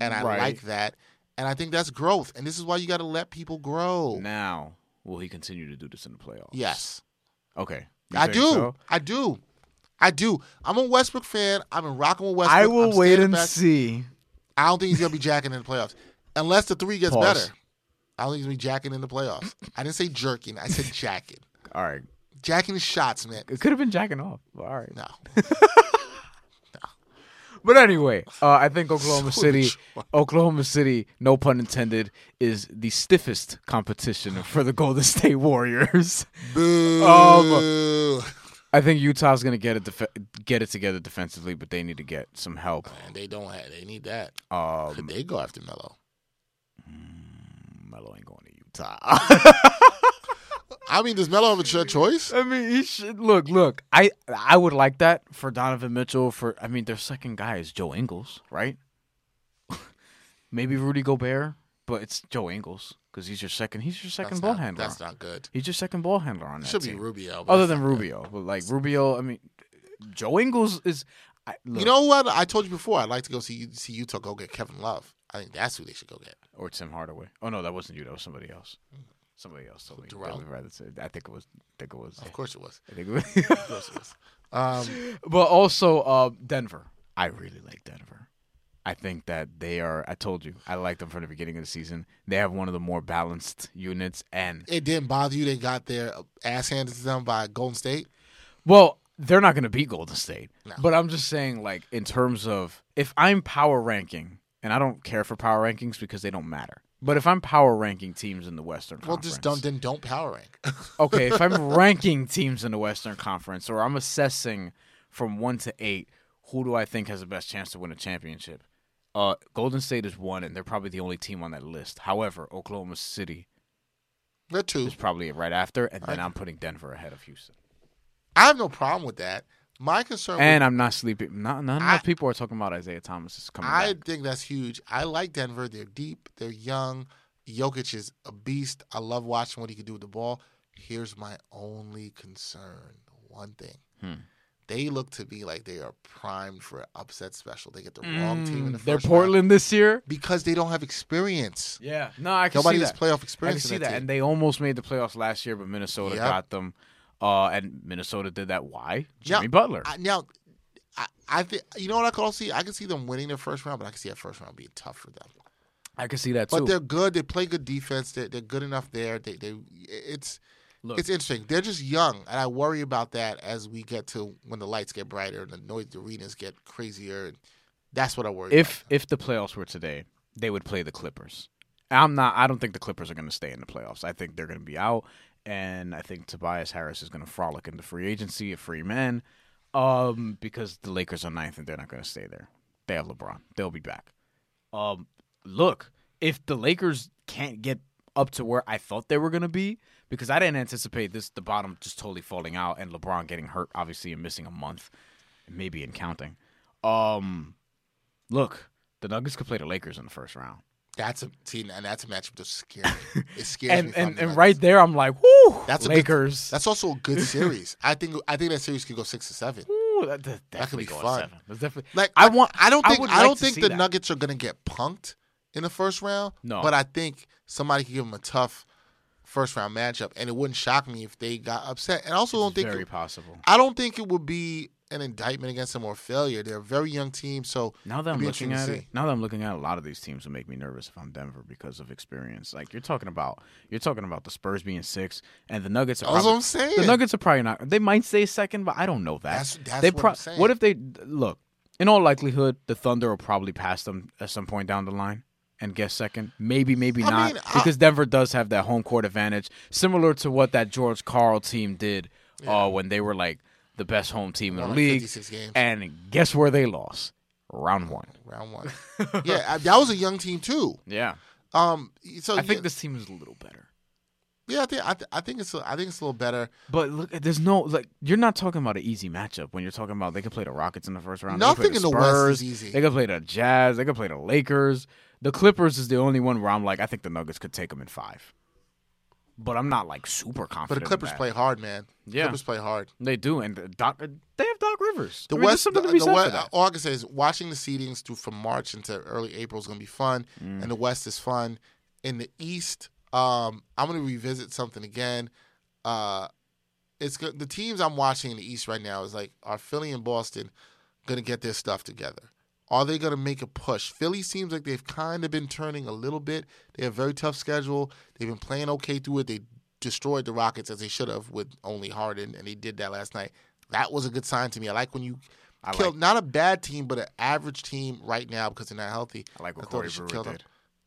[SPEAKER 1] and I
[SPEAKER 2] Right.
[SPEAKER 1] like that. And I think that's growth. And this is why you got to let people grow.
[SPEAKER 2] Now, will he continue to do this in the playoffs?
[SPEAKER 1] Yes.
[SPEAKER 2] Okay.
[SPEAKER 1] I do.
[SPEAKER 2] so?
[SPEAKER 1] I do. I do. I'm a Westbrook fan. I've been rocking with Westbrook.
[SPEAKER 2] I will wait and
[SPEAKER 1] back.
[SPEAKER 2] see.
[SPEAKER 1] I don't think he's gonna be jacking in the playoffs unless the three gets
[SPEAKER 2] Pause.
[SPEAKER 1] better. I don't think he's gonna be jacking in the playoffs. I didn't say jerking. I said jacking.
[SPEAKER 2] All right.
[SPEAKER 1] Jacking shots, man.
[SPEAKER 2] It could have been jacking off. All right.
[SPEAKER 1] No.
[SPEAKER 2] But anyway, uh, I think Oklahoma
[SPEAKER 1] So
[SPEAKER 2] City. Oklahoma City, no pun intended, is the stiffest competition for the Golden State Warriors.
[SPEAKER 1] Boo.
[SPEAKER 2] Um, I think Utah's gonna get it def- get it together defensively, but they need to get some help.
[SPEAKER 1] Man, they don't have. They need that.
[SPEAKER 2] Um,
[SPEAKER 1] Could they go after Melo?
[SPEAKER 2] Melo ain't going to Utah.
[SPEAKER 1] I mean, does Melo have a choice?
[SPEAKER 2] I mean, he should look. Look, I I would like that for Donovan Mitchell. For I mean, their second guy is Joe Ingles, right? Maybe Rudy Gobert, but it's Joe Ingles because he's your second. He's your second
[SPEAKER 1] That's
[SPEAKER 2] ball
[SPEAKER 1] not,
[SPEAKER 2] handler.
[SPEAKER 1] That's not good.
[SPEAKER 2] He's your second ball handler on
[SPEAKER 1] It
[SPEAKER 2] that
[SPEAKER 1] should be
[SPEAKER 2] team.
[SPEAKER 1] Rubio.
[SPEAKER 2] Other than
[SPEAKER 1] not good.
[SPEAKER 2] Rubio, but like Rubio, I mean, Joe Ingles is. I, look,
[SPEAKER 1] You know what? I told you before. I'd like to go see see Utah go get Kevin Love. I think that's who they should go get.
[SPEAKER 2] or Tim Hardaway. Oh no, that wasn't you. That was somebody else. Somebody else told me.
[SPEAKER 1] Darrell.
[SPEAKER 2] That was rather say. I think it was. I think it was.
[SPEAKER 1] Of course it was.
[SPEAKER 2] I think it was.
[SPEAKER 1] Of course it was. Um,
[SPEAKER 2] But also uh, Denver. I really like Denver. I think that they are. I told you, I liked them from the beginning of the season. They have one of the more balanced units, and
[SPEAKER 1] it didn't bother you. They got their ass handed to them by Golden State.
[SPEAKER 2] well, they're not going to beat Golden State.
[SPEAKER 1] No.
[SPEAKER 2] But I'm just saying, like in terms of if I'm power ranking, and I don't care for power rankings because they don't matter. But if I'm power ranking teams in the Western
[SPEAKER 1] Well,
[SPEAKER 2] Conference, well,
[SPEAKER 1] just don't then don't power rank.
[SPEAKER 2] okay, if I'm ranking teams in the Western Conference or I'm assessing from one to eight, who do I think has the best chance to win a championship? Uh, Golden State is one, and they're probably the only team on that list. However, Oklahoma City
[SPEAKER 1] They're two.
[SPEAKER 2] is probably right after, and then I'm putting Denver ahead of Houston.
[SPEAKER 1] I have no problem with that. My concern. with-
[SPEAKER 2] And I'm not sleeping. Not none
[SPEAKER 1] I-
[SPEAKER 2] enough people are talking about Isaiah Thomas is coming
[SPEAKER 1] I
[SPEAKER 2] back.
[SPEAKER 1] think that's huge. I like Denver. They're deep. They're young. Jokic is a beast. I love watching what he can do with the ball. Here's my only concern. One thing.
[SPEAKER 2] Hmm.
[SPEAKER 1] They look to me like they are primed for an upset special. They get the wrong team in the
[SPEAKER 2] Mm, They're
[SPEAKER 1] first round
[SPEAKER 2] Portland this year.
[SPEAKER 1] because they don't have experience.
[SPEAKER 2] Yeah, no, I can
[SPEAKER 1] Nobody
[SPEAKER 2] see
[SPEAKER 1] has
[SPEAKER 2] that.
[SPEAKER 1] playoff experience.
[SPEAKER 2] I can see that,
[SPEAKER 1] that,
[SPEAKER 2] and they almost made the playoffs last year, but Minnesota
[SPEAKER 1] Yep.
[SPEAKER 2] got them. Uh, and Minnesota did that. Why? Jimmy
[SPEAKER 1] Yeah,
[SPEAKER 2] Butler.
[SPEAKER 1] I, now, I, I think you know what I can also see. I can see them winning their first round, but I can see that first round being tough for them.
[SPEAKER 2] I can see that too.
[SPEAKER 1] But they're good. They play good defense. They're, they're good enough there. They, they it's
[SPEAKER 2] Look.
[SPEAKER 1] it's interesting. They're just young, and I worry about that as we get to when the lights get brighter and the noise the arenas get crazier. And that's what I worry.
[SPEAKER 2] if if the playoffs were today, they would play the Clippers. I'm not. I don't think the Clippers are going to stay in the playoffs. I think they're going to be out, and I think Tobias Harris is going to frolic into free agency, a free man, um, because the Lakers are ninth and they're not going to stay there. They have LeBron. They'll be back. Um, look, if the Lakers can't get up to where I thought they were going to be, because I didn't anticipate this, the bottom just totally falling out and LeBron getting hurt, obviously, and missing a month, maybe in counting. Um, look, the Nuggets could play the Lakers in the first round.
[SPEAKER 1] that's a team, and that's a matchup that scares me. It scares.
[SPEAKER 2] And
[SPEAKER 1] I'm
[SPEAKER 2] and, and right there, I'm like, whoo,
[SPEAKER 1] That's a good-
[SPEAKER 2] Lakers.
[SPEAKER 1] That's also a good series. I think I think that series could go six to seven.
[SPEAKER 2] Ooh, that, that
[SPEAKER 1] could
[SPEAKER 2] definitely
[SPEAKER 1] be fun.
[SPEAKER 2] That's definitely
[SPEAKER 1] Like
[SPEAKER 2] I want.
[SPEAKER 1] I don't think I,
[SPEAKER 2] like
[SPEAKER 1] don't
[SPEAKER 2] to
[SPEAKER 1] think the
[SPEAKER 2] that.
[SPEAKER 1] Nuggets are gonna get punked in the first round.
[SPEAKER 2] No.
[SPEAKER 1] but I think somebody could give them a tough first round matchup, and it wouldn't shock me if they got upset. And I also don't
[SPEAKER 2] It's
[SPEAKER 1] think
[SPEAKER 2] very possible.
[SPEAKER 1] I don't think it would be an indictment against them or failure. They're a very young team, so
[SPEAKER 2] Now that I'm looking at it, now that I'm looking at it, a lot of these teams will make me nervous if I'm Denver because of experience. Like you're talking about, you're talking about the Spurs being six, and the Nuggets are.
[SPEAKER 1] That's
[SPEAKER 2] probably,
[SPEAKER 1] what I'm saying.
[SPEAKER 2] The Nuggets are probably not. They might stay second, but I don't know that.
[SPEAKER 1] That's- that's
[SPEAKER 2] they
[SPEAKER 1] what I'm saying.
[SPEAKER 2] What if they look? In all likelihood, the Thunder will probably pass them at some point down the line and guess second. Maybe, maybe
[SPEAKER 1] I
[SPEAKER 2] not,
[SPEAKER 1] mean, I-
[SPEAKER 2] because Denver does have that home court advantage, similar to what that George Karl team did uh, when they were like the best home team in the league. And guess where they lost? Round one.
[SPEAKER 1] round one. yeah, that was a young team too.
[SPEAKER 2] Yeah.
[SPEAKER 1] Um, so
[SPEAKER 2] I think
[SPEAKER 1] yeah,
[SPEAKER 2] this team is a little better.
[SPEAKER 1] Yeah, I think I, th- I think it's a, I think it's a little better.
[SPEAKER 2] But look, there's no like you're not talking about an easy matchup when you're talking about they could play the Rockets in the first round. they could play
[SPEAKER 1] Nothing in the West is
[SPEAKER 2] Spurs,
[SPEAKER 1] easy.
[SPEAKER 2] They could play the Jazz. They could play the Lakers. The Clippers is the only one where I'm like, I think the Nuggets could take them in five. but I'm not like super confident.
[SPEAKER 1] But
[SPEAKER 2] the
[SPEAKER 1] Clippers play hard, man.
[SPEAKER 2] Yeah.
[SPEAKER 1] Clippers play hard.
[SPEAKER 2] They do, and the Doc, they have Doc Rivers.
[SPEAKER 1] The
[SPEAKER 2] I mean,
[SPEAKER 1] West,
[SPEAKER 2] something
[SPEAKER 1] the,
[SPEAKER 2] to be
[SPEAKER 1] the West, all I can say is watching the seedings through from March into early April is going to be fun,
[SPEAKER 2] Mm.
[SPEAKER 1] and the West is fun. In the East, um, I'm going to revisit something again. Uh, it's good. The teams I'm watching in the East right now is like are Philly and Boston going to get their stuff together? Are they going to make a push? Philly seems like they've kind of been turning a little bit. They have a very tough schedule. They've been playing okay through it. They destroyed the Rockets as they should have with only Harden, and they did that last night. That was a good sign to me. I like when you
[SPEAKER 2] I
[SPEAKER 1] kill
[SPEAKER 2] like-
[SPEAKER 1] not a bad team, but an average team right now because they're not healthy.
[SPEAKER 2] I like what
[SPEAKER 1] thought
[SPEAKER 2] Corey Brewer
[SPEAKER 1] kill them.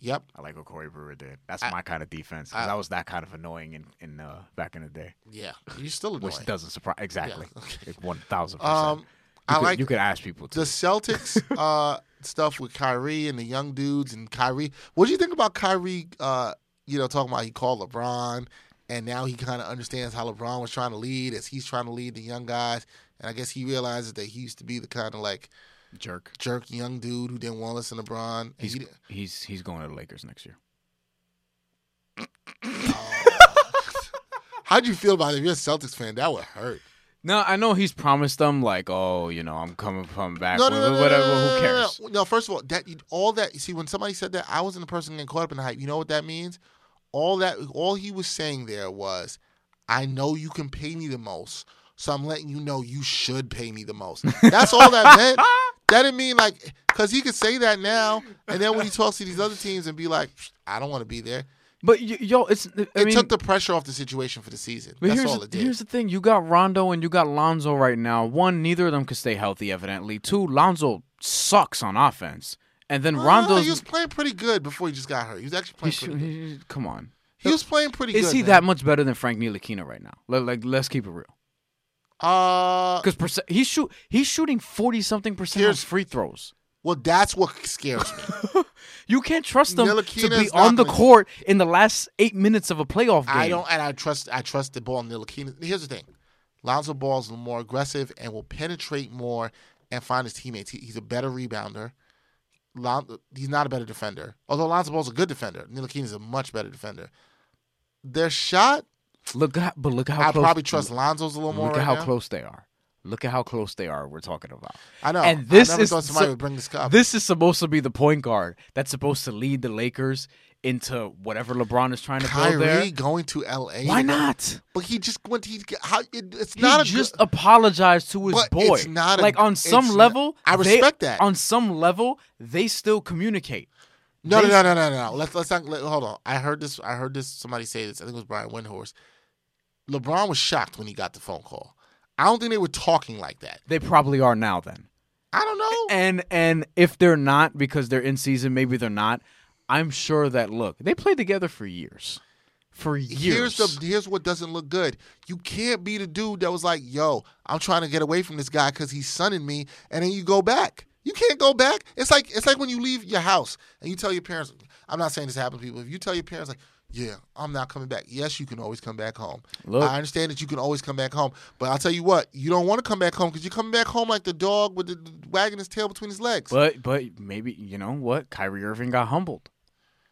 [SPEAKER 1] Yep.
[SPEAKER 2] I like what Corey Brewer did. That's
[SPEAKER 1] I-
[SPEAKER 2] my kind of defense. 'cause
[SPEAKER 1] I-
[SPEAKER 2] that was that kind of annoying in, in uh, back in the day,
[SPEAKER 1] Yeah. You're still annoying.
[SPEAKER 2] which doesn't surprise exactly.
[SPEAKER 1] okay.
[SPEAKER 2] One thousand.
[SPEAKER 1] Um,
[SPEAKER 2] You
[SPEAKER 1] I
[SPEAKER 2] could,
[SPEAKER 1] like
[SPEAKER 2] you could ask people to.
[SPEAKER 1] the Celtics uh, stuff with Kyrie and the young dudes and Kyrie. What do you think about Kyrie? Uh, you know, talking about he called LeBron, and now he kind of understands how LeBron was trying to lead as he's trying to lead the young guys. And I guess he realizes that he used to be the kind of like
[SPEAKER 2] jerk.
[SPEAKER 1] jerk young dude who didn't want to listen to LeBron.
[SPEAKER 2] He's
[SPEAKER 1] he,
[SPEAKER 2] he's he's going to the Lakers next year.
[SPEAKER 1] how'd you feel about it? If you're a Celtics fan, that would hurt.
[SPEAKER 2] No, I know he's promised them like, oh, you know, I'm coming from back.
[SPEAKER 1] No, no, no,
[SPEAKER 2] whatever. Who cares?
[SPEAKER 1] No, no, first of all, that all that you see when somebody said that, I wasn't the person getting caught up in the hype. You know what that means? All that all he was saying there was, I know you can pay me the most, so I'm letting you know you should pay me the most. That's all that meant. That didn't mean like because he could say that now, and then when he talks to these other teams and be like, I don't want to be there.
[SPEAKER 2] But y- yo, it's I
[SPEAKER 1] It
[SPEAKER 2] mean,
[SPEAKER 1] took the pressure off the situation for the season.
[SPEAKER 2] But
[SPEAKER 1] That's
[SPEAKER 2] here's
[SPEAKER 1] all
[SPEAKER 2] the,
[SPEAKER 1] it did.
[SPEAKER 2] here's the thing: you got Rondo and you got Lonzo right now. One, neither of them can stay healthy, evidently. Two, Lonzo sucks on offense, and then
[SPEAKER 1] Ah,
[SPEAKER 2] Rondo's.
[SPEAKER 1] he was playing pretty good before he just got hurt. He was actually playing pretty good.
[SPEAKER 2] he- come on,
[SPEAKER 1] He was playing pretty good.
[SPEAKER 2] is
[SPEAKER 1] good.
[SPEAKER 2] he
[SPEAKER 1] man.
[SPEAKER 2] that much better than Frank Ntilikina right now? Like, like, let's keep it real.
[SPEAKER 1] Uh,
[SPEAKER 2] Because perce- he's shoot he's shooting forty something percent on free throws.
[SPEAKER 1] well, that's what scares me.
[SPEAKER 2] You can't trust them to be on the court in the last eight minutes of a playoff game.
[SPEAKER 1] I don't, and I trust. I trust the ball in Ntilikina. Here's the thing: Lonzo Ball is more aggressive and will penetrate more and find his teammates. He, he's a better rebounder. Lon, he's not a better defender. Although Lonzo Ball's is a good defender, Ntilikina is a much better defender. Their shot,
[SPEAKER 2] Look, at, but look at how
[SPEAKER 1] I
[SPEAKER 2] close.
[SPEAKER 1] probably trust Lonzo's a little more.
[SPEAKER 2] Look at
[SPEAKER 1] right
[SPEAKER 2] how
[SPEAKER 1] now.
[SPEAKER 2] close they are. Look at how close they are. We're talking about.
[SPEAKER 1] I know.
[SPEAKER 2] And this
[SPEAKER 1] I never
[SPEAKER 2] is
[SPEAKER 1] somebody
[SPEAKER 2] so-
[SPEAKER 1] would bring this up.
[SPEAKER 2] This is supposed to be the point guard that's supposed to lead the Lakers into whatever LeBron is trying to build there.
[SPEAKER 1] Kyrie going to L.A.
[SPEAKER 2] Why not?
[SPEAKER 1] But he just went. He how it, it's
[SPEAKER 2] He
[SPEAKER 1] not a
[SPEAKER 2] just
[SPEAKER 1] good,
[SPEAKER 2] apologized to his boy.
[SPEAKER 1] it's not a-
[SPEAKER 2] like on some
[SPEAKER 1] not-
[SPEAKER 2] level,
[SPEAKER 1] I
[SPEAKER 2] they-
[SPEAKER 1] respect that.
[SPEAKER 2] On some level, they still communicate.
[SPEAKER 1] No,
[SPEAKER 2] They-
[SPEAKER 1] no, no, no, no, no. Let's let's not. Let, hold on. I heard this. I heard this. Somebody say this. I think it was Brian Windhorst. LeBron was shocked when he got the phone call. I don't think they were talking like that.
[SPEAKER 2] They probably are now. Then,
[SPEAKER 1] I don't know.
[SPEAKER 2] and and if they're not because they're in season, maybe they're not. I'm sure that look, they played together for years. For years.
[SPEAKER 1] Here's the here's what doesn't look good. You can't be the dude that was like, "Yo, I'm trying to get away from this guy because he's sunning me," and then you go back. You can't go back. It's like it's like when you leave your house and you tell your parents. I'm not saying this happens to people. If you tell your parents like, "Yeah, I'm not coming back," yes, you can always come back home.
[SPEAKER 2] Look.
[SPEAKER 1] I understand that you can always come back home, but I'll tell you what, you don't want to come back home because you're coming back home like the dog with the wagging his tail between his legs.
[SPEAKER 2] But but maybe you know what? Kyrie Irving got humbled.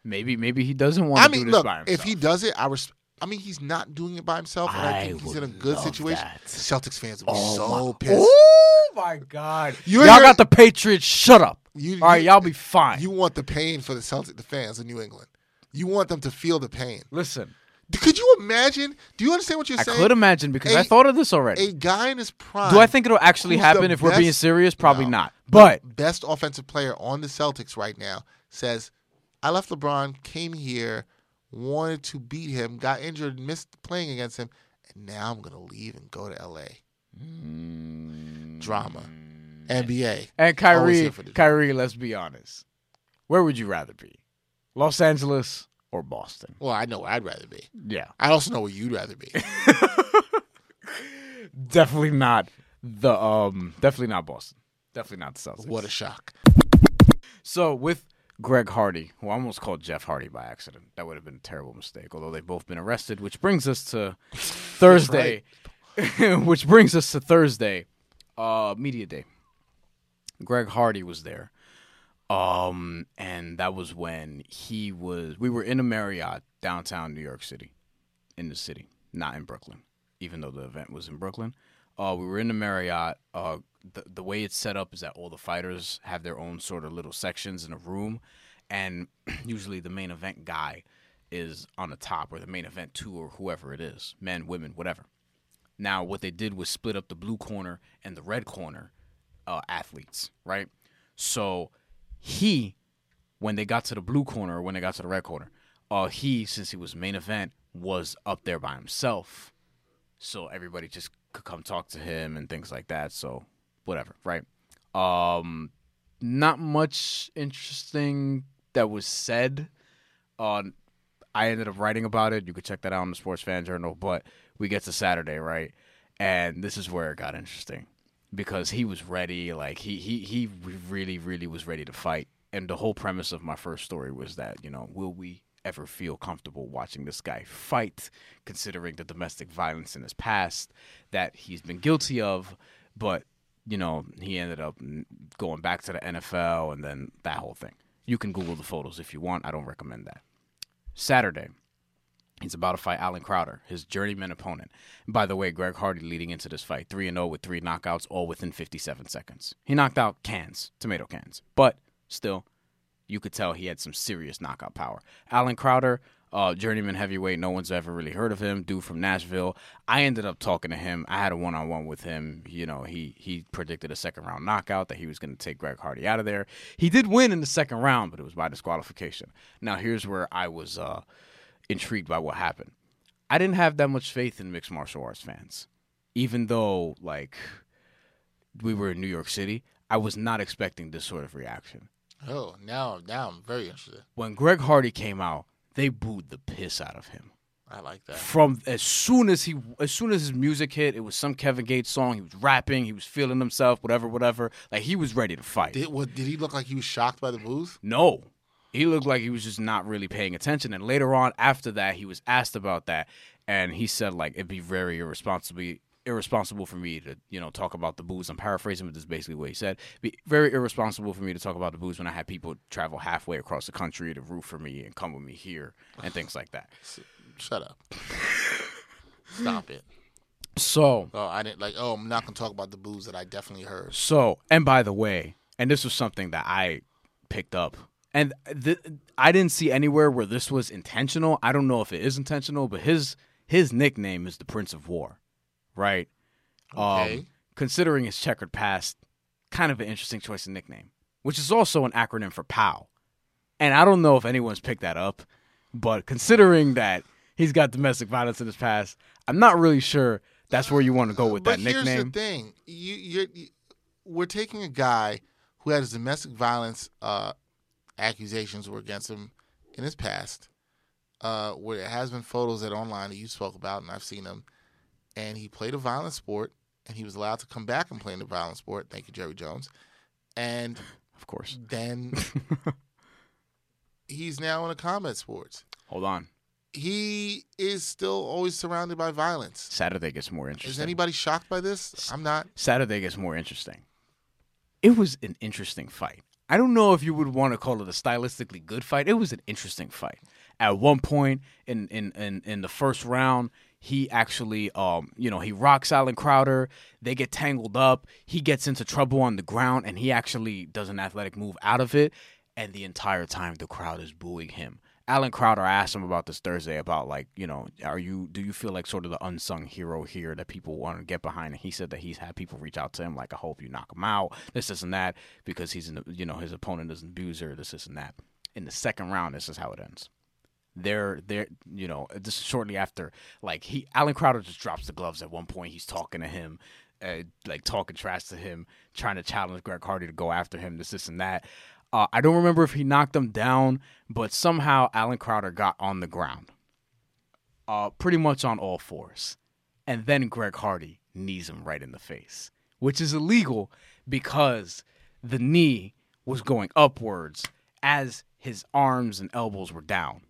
[SPEAKER 2] Maybe maybe he doesn't want
[SPEAKER 1] I
[SPEAKER 2] to
[SPEAKER 1] mean,
[SPEAKER 2] do this
[SPEAKER 1] look,
[SPEAKER 2] by himself.
[SPEAKER 1] if he does it, I res- I mean, he's not doing it by himself, and I,
[SPEAKER 2] I
[SPEAKER 1] think he's in a good situation.
[SPEAKER 2] that.
[SPEAKER 1] Celtics fans will be
[SPEAKER 2] Oh
[SPEAKER 1] so
[SPEAKER 2] my-
[SPEAKER 1] pissed.
[SPEAKER 2] Oh my god!
[SPEAKER 1] You y'all
[SPEAKER 2] got the Patriots. Shut up.
[SPEAKER 1] You-
[SPEAKER 2] All right,
[SPEAKER 1] you-
[SPEAKER 2] y'all be fine.
[SPEAKER 1] You want the pain for the Celtic, the fans in New England. You want them to feel the pain.
[SPEAKER 2] Listen,
[SPEAKER 1] Could you imagine? Do you understand what you're
[SPEAKER 2] I
[SPEAKER 1] saying?
[SPEAKER 2] I could imagine because I
[SPEAKER 1] a-
[SPEAKER 2] thought of this already.
[SPEAKER 1] A guy in his prime.
[SPEAKER 2] Do I think it'll actually happen if we're being serious? Probably
[SPEAKER 1] No.
[SPEAKER 2] not. But
[SPEAKER 1] best offensive player on the Celtics right now says, "I left LeBron, came here, wanted to beat him, got injured, missed playing against him, and now I'm gonna leave and go to LA." Drama, mm. NBA,
[SPEAKER 2] and Kyrie,
[SPEAKER 1] here for the-
[SPEAKER 2] Kyrie, let's be honest. Where would you rather be? Los Angeles or Boston?
[SPEAKER 1] Well, I know where I'd rather be.
[SPEAKER 2] Yeah,
[SPEAKER 1] I also know where you'd rather be.
[SPEAKER 2] definitely not the um, definitely not Boston. Definitely not the Celtics.
[SPEAKER 1] what a shock!
[SPEAKER 2] So with Greg Hardy, who I almost called Jeff Hardy by accident, that would have been a terrible mistake. Although they've both been arrested, which brings us to Thursday. which brings us to Thursday, uh, media day. Greg Hardy was there, um, and that was when he was. We were in a Marriott downtown New York City, in the city, not in Brooklyn, even though the event was in Brooklyn. Uh, we were in the Marriott. Uh, the the way it's set up is that all the fighters have their own sort of little sections in a room, and usually the main event guy is on the top, or the main event two, or whoever it is, men, women, whatever. Now, what they did was split up the blue corner and the red corner uh, athletes, right? So he, when they got to the blue corner, or when they got to the red corner, uh, he, since he was main event, was up there by himself. So everybody just could come talk to him and things like that. So whatever, right? Um, not much interesting that was said. On, I ended up writing about it. You could check that out on the Sports Fan Journal. But we get to Saturday, right? And this is where it got interesting because he was ready. Like he he he really really was ready to fight. And the whole premise of my first story was that you know will we ever feel comfortable watching this guy fight, considering the domestic violence in his past that he's been guilty of, but you know he ended up going back to the NFL and then that whole thing. You can Google the photos if you want. I don't recommend that. Saturday, He's about to fight Allen Crowder, his journeyman opponent. And by the way, Greg Hardy leading into this fight, 3 0 with three knockouts, all within 57 seconds. He knocked out cans, tomato cans, but still, you could tell he had some serious knockout power. Allen Crowder, uh, journeyman heavyweight, no one's ever really heard of him, dude from Nashville. I ended up talking to him. I had a one on one with him. You know, he he predicted a second round knockout that he was going to take Greg Hardy out of there. He did win in the second round, but it was by disqualification. Now, here's where I was. Uh, intrigued by what happened. I didn't have that much faith in mixed martial arts fans, even though like we were in New York City. I was not expecting this sort of reaction.
[SPEAKER 1] Oh, now now I'm very interested.
[SPEAKER 2] When Greg Hardy came out, they booed the piss out of him.
[SPEAKER 1] I like that.
[SPEAKER 2] From as soon as he, as soon as his music hit, it was some Kevin Gates song. He was rapping, he was feeling himself, whatever, whatever. Like he was ready to fight.
[SPEAKER 1] Did what? Did he look like he was shocked by the booze?
[SPEAKER 2] No, he looked like he was just not really paying attention. And later on, after that, he was asked about that, and he said like it'd be very irresponsible irresponsible for me to you know talk about the booze. I'm paraphrasing, but this is basically what he said. Be very irresponsible for me to talk about the booze when I had people travel halfway across the country to root for me and come with me here and things like that.
[SPEAKER 1] Shut up. Stop it.
[SPEAKER 2] So,
[SPEAKER 1] oh, I didn't like. Oh, I'm not gonna talk about the booze that I definitely heard.
[SPEAKER 2] So, and by the way, and this was something that I picked up and th- I didn't see anywhere where this was intentional. I don't know if it is intentional, but his his nickname is the Prince of War, right?
[SPEAKER 1] Okay. Um,
[SPEAKER 2] considering his checkered past, kind of an interesting choice of nickname, which is also an acronym for POW. And I don't know if anyone's picked that up, but considering that he's got domestic violence in his past, I'm not really sure that's where you want to go with
[SPEAKER 1] but
[SPEAKER 2] that nickname.
[SPEAKER 1] Here's the thing: you, you're, you, we're taking a guy who had his domestic violence uh, accusations were against him in his past, uh, where there has been photos that online that you spoke about, and I've seen them. And he played a violent sport, and he was allowed to come back and play in the violent sport. Thank you, Jerry Jones. And
[SPEAKER 2] of course,
[SPEAKER 1] then he's now in a combat sports.
[SPEAKER 2] Hold on.
[SPEAKER 1] He is still always surrounded by violence.
[SPEAKER 2] Saturday gets more interesting.
[SPEAKER 1] Is anybody shocked by this? I'm not.
[SPEAKER 2] Saturday gets more interesting. It was an interesting fight. I don't know if you would want to call it a stylistically good fight. It was an interesting fight. At one point in in in, in the first round, he actually um you know he rocks Allen Crowder. They get tangled up. He gets into trouble on the ground, and he actually does an athletic move out of it. And the entire time, the crowd is booing him. Allen Crowder asked him about this Thursday about like, you know, are you do you feel like sort of the unsung hero here that people want to get behind? And he said that he's had people reach out to him like, I hope you knock him out, this, this, and that, because he's the, you know, his opponent is an abuser, this, this, and that. In the second round, this is how it ends. They're you know, this is shortly after like he Allen Crowder just drops the gloves at one point. He's talking to him. Uh, like talking trash to him, trying to challenge Greg Hardy to go after him, this, this, and that. Uh, I don't remember if he knocked him down, but somehow Allen Crowder got on the ground, uh, pretty much on all fours. And then Greg Hardy knees him right in the face, which is illegal because the knee was going upwards as his arms and elbows were down,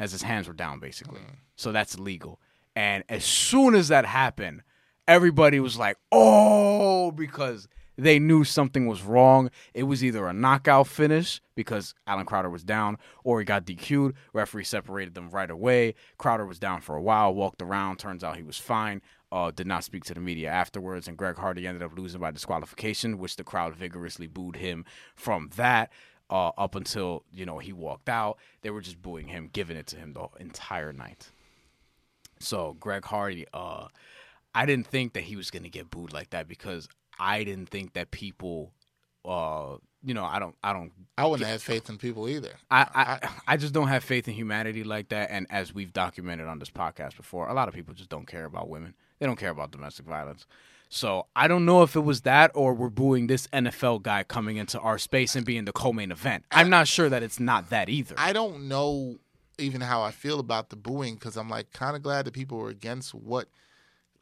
[SPEAKER 2] as his hands were down, basically. Mm. So that's illegal. And as soon as that happened, everybody was like, oh, because they knew something was wrong. It was either a knockout finish because Allen Crowder was down, or he got DQ'd. Referee separated them right away. Crowder was down for a while, walked around. Turns out he was fine. Uh, did not speak to the media afterwards, and Greg Hardy ended up losing by disqualification, which the crowd vigorously booed him from that. Uh, up until you know he walked out, they were just booing him, giving it to him the entire night. So Greg Hardy, uh, I didn't think that he was gonna get booed like that because I didn't think that people, uh, you know, I don't, I don't,
[SPEAKER 1] I wouldn't have faith in people either.
[SPEAKER 2] I, I, I just don't have faith in humanity like that. And as we've documented on this podcast before, a lot of people just don't care about women. They don't care about domestic violence. So I don't know if it was that or we're booing this NFL guy coming into our space and being the co-main event. I'm not sure that it's not that either.
[SPEAKER 1] I don't know even how I feel about the booing because I'm like kind of glad that people were against what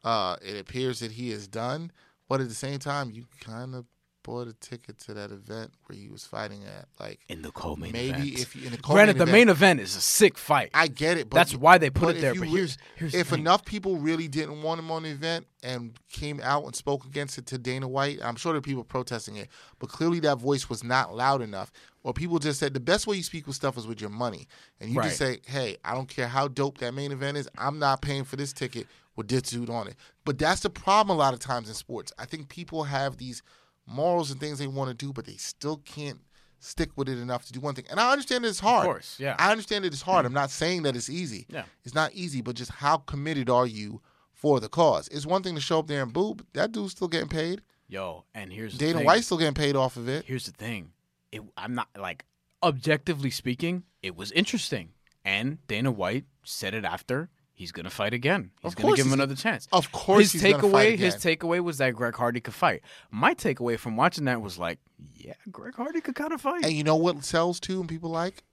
[SPEAKER 1] uh, it appears that he has done, but at the same time, you kind of bought a ticket to that event where he was fighting at. Like
[SPEAKER 2] in the co-main
[SPEAKER 1] maybe
[SPEAKER 2] event.
[SPEAKER 1] if you in the
[SPEAKER 2] Granted,
[SPEAKER 1] co-main
[SPEAKER 2] the
[SPEAKER 1] event,
[SPEAKER 2] main event is a sick fight.
[SPEAKER 1] I get it. But
[SPEAKER 2] That's why they put it there,
[SPEAKER 1] you
[SPEAKER 2] but
[SPEAKER 1] re-
[SPEAKER 2] here's- here's the
[SPEAKER 1] if
[SPEAKER 2] thing.
[SPEAKER 1] enough people really didn't want him on the event and came out and spoke against it to Dana White, I'm sure there are people protesting it, but clearly that voice was not loud enough. Or people just said the best way you speak with stuff is with your money, and you just say, "Hey, I don't care how dope that main event is. I'm not paying for this ticket with this dude on it." But that's the problem a lot of times in sports. I think people have these morals and things they want to do, but they still can't stick with it enough to do one thing. And I understand it's hard.
[SPEAKER 2] course, yeah.
[SPEAKER 1] I understand it's hard. Mm-hmm. I'm not saying that it's easy.
[SPEAKER 2] Yeah.
[SPEAKER 1] It's not easy, but just how committed are you for the cause? It's one thing to show up there and boo, but that dude's still getting paid.
[SPEAKER 2] Yo, and here's the
[SPEAKER 1] Dana. White's still getting paid off of it.
[SPEAKER 2] Here's the thing. It, I'm not like objectively speaking, it was interesting. And Dana White said it after he's gonna fight again. He's gonna give him another chance.
[SPEAKER 1] Of course
[SPEAKER 2] his
[SPEAKER 1] he's gonna fight
[SPEAKER 2] takeaway his takeaway was that Greg Hardy could fight. My takeaway from watching that was like, yeah, Greg Hardy could kind of fight.
[SPEAKER 1] And you know what sells too and people like?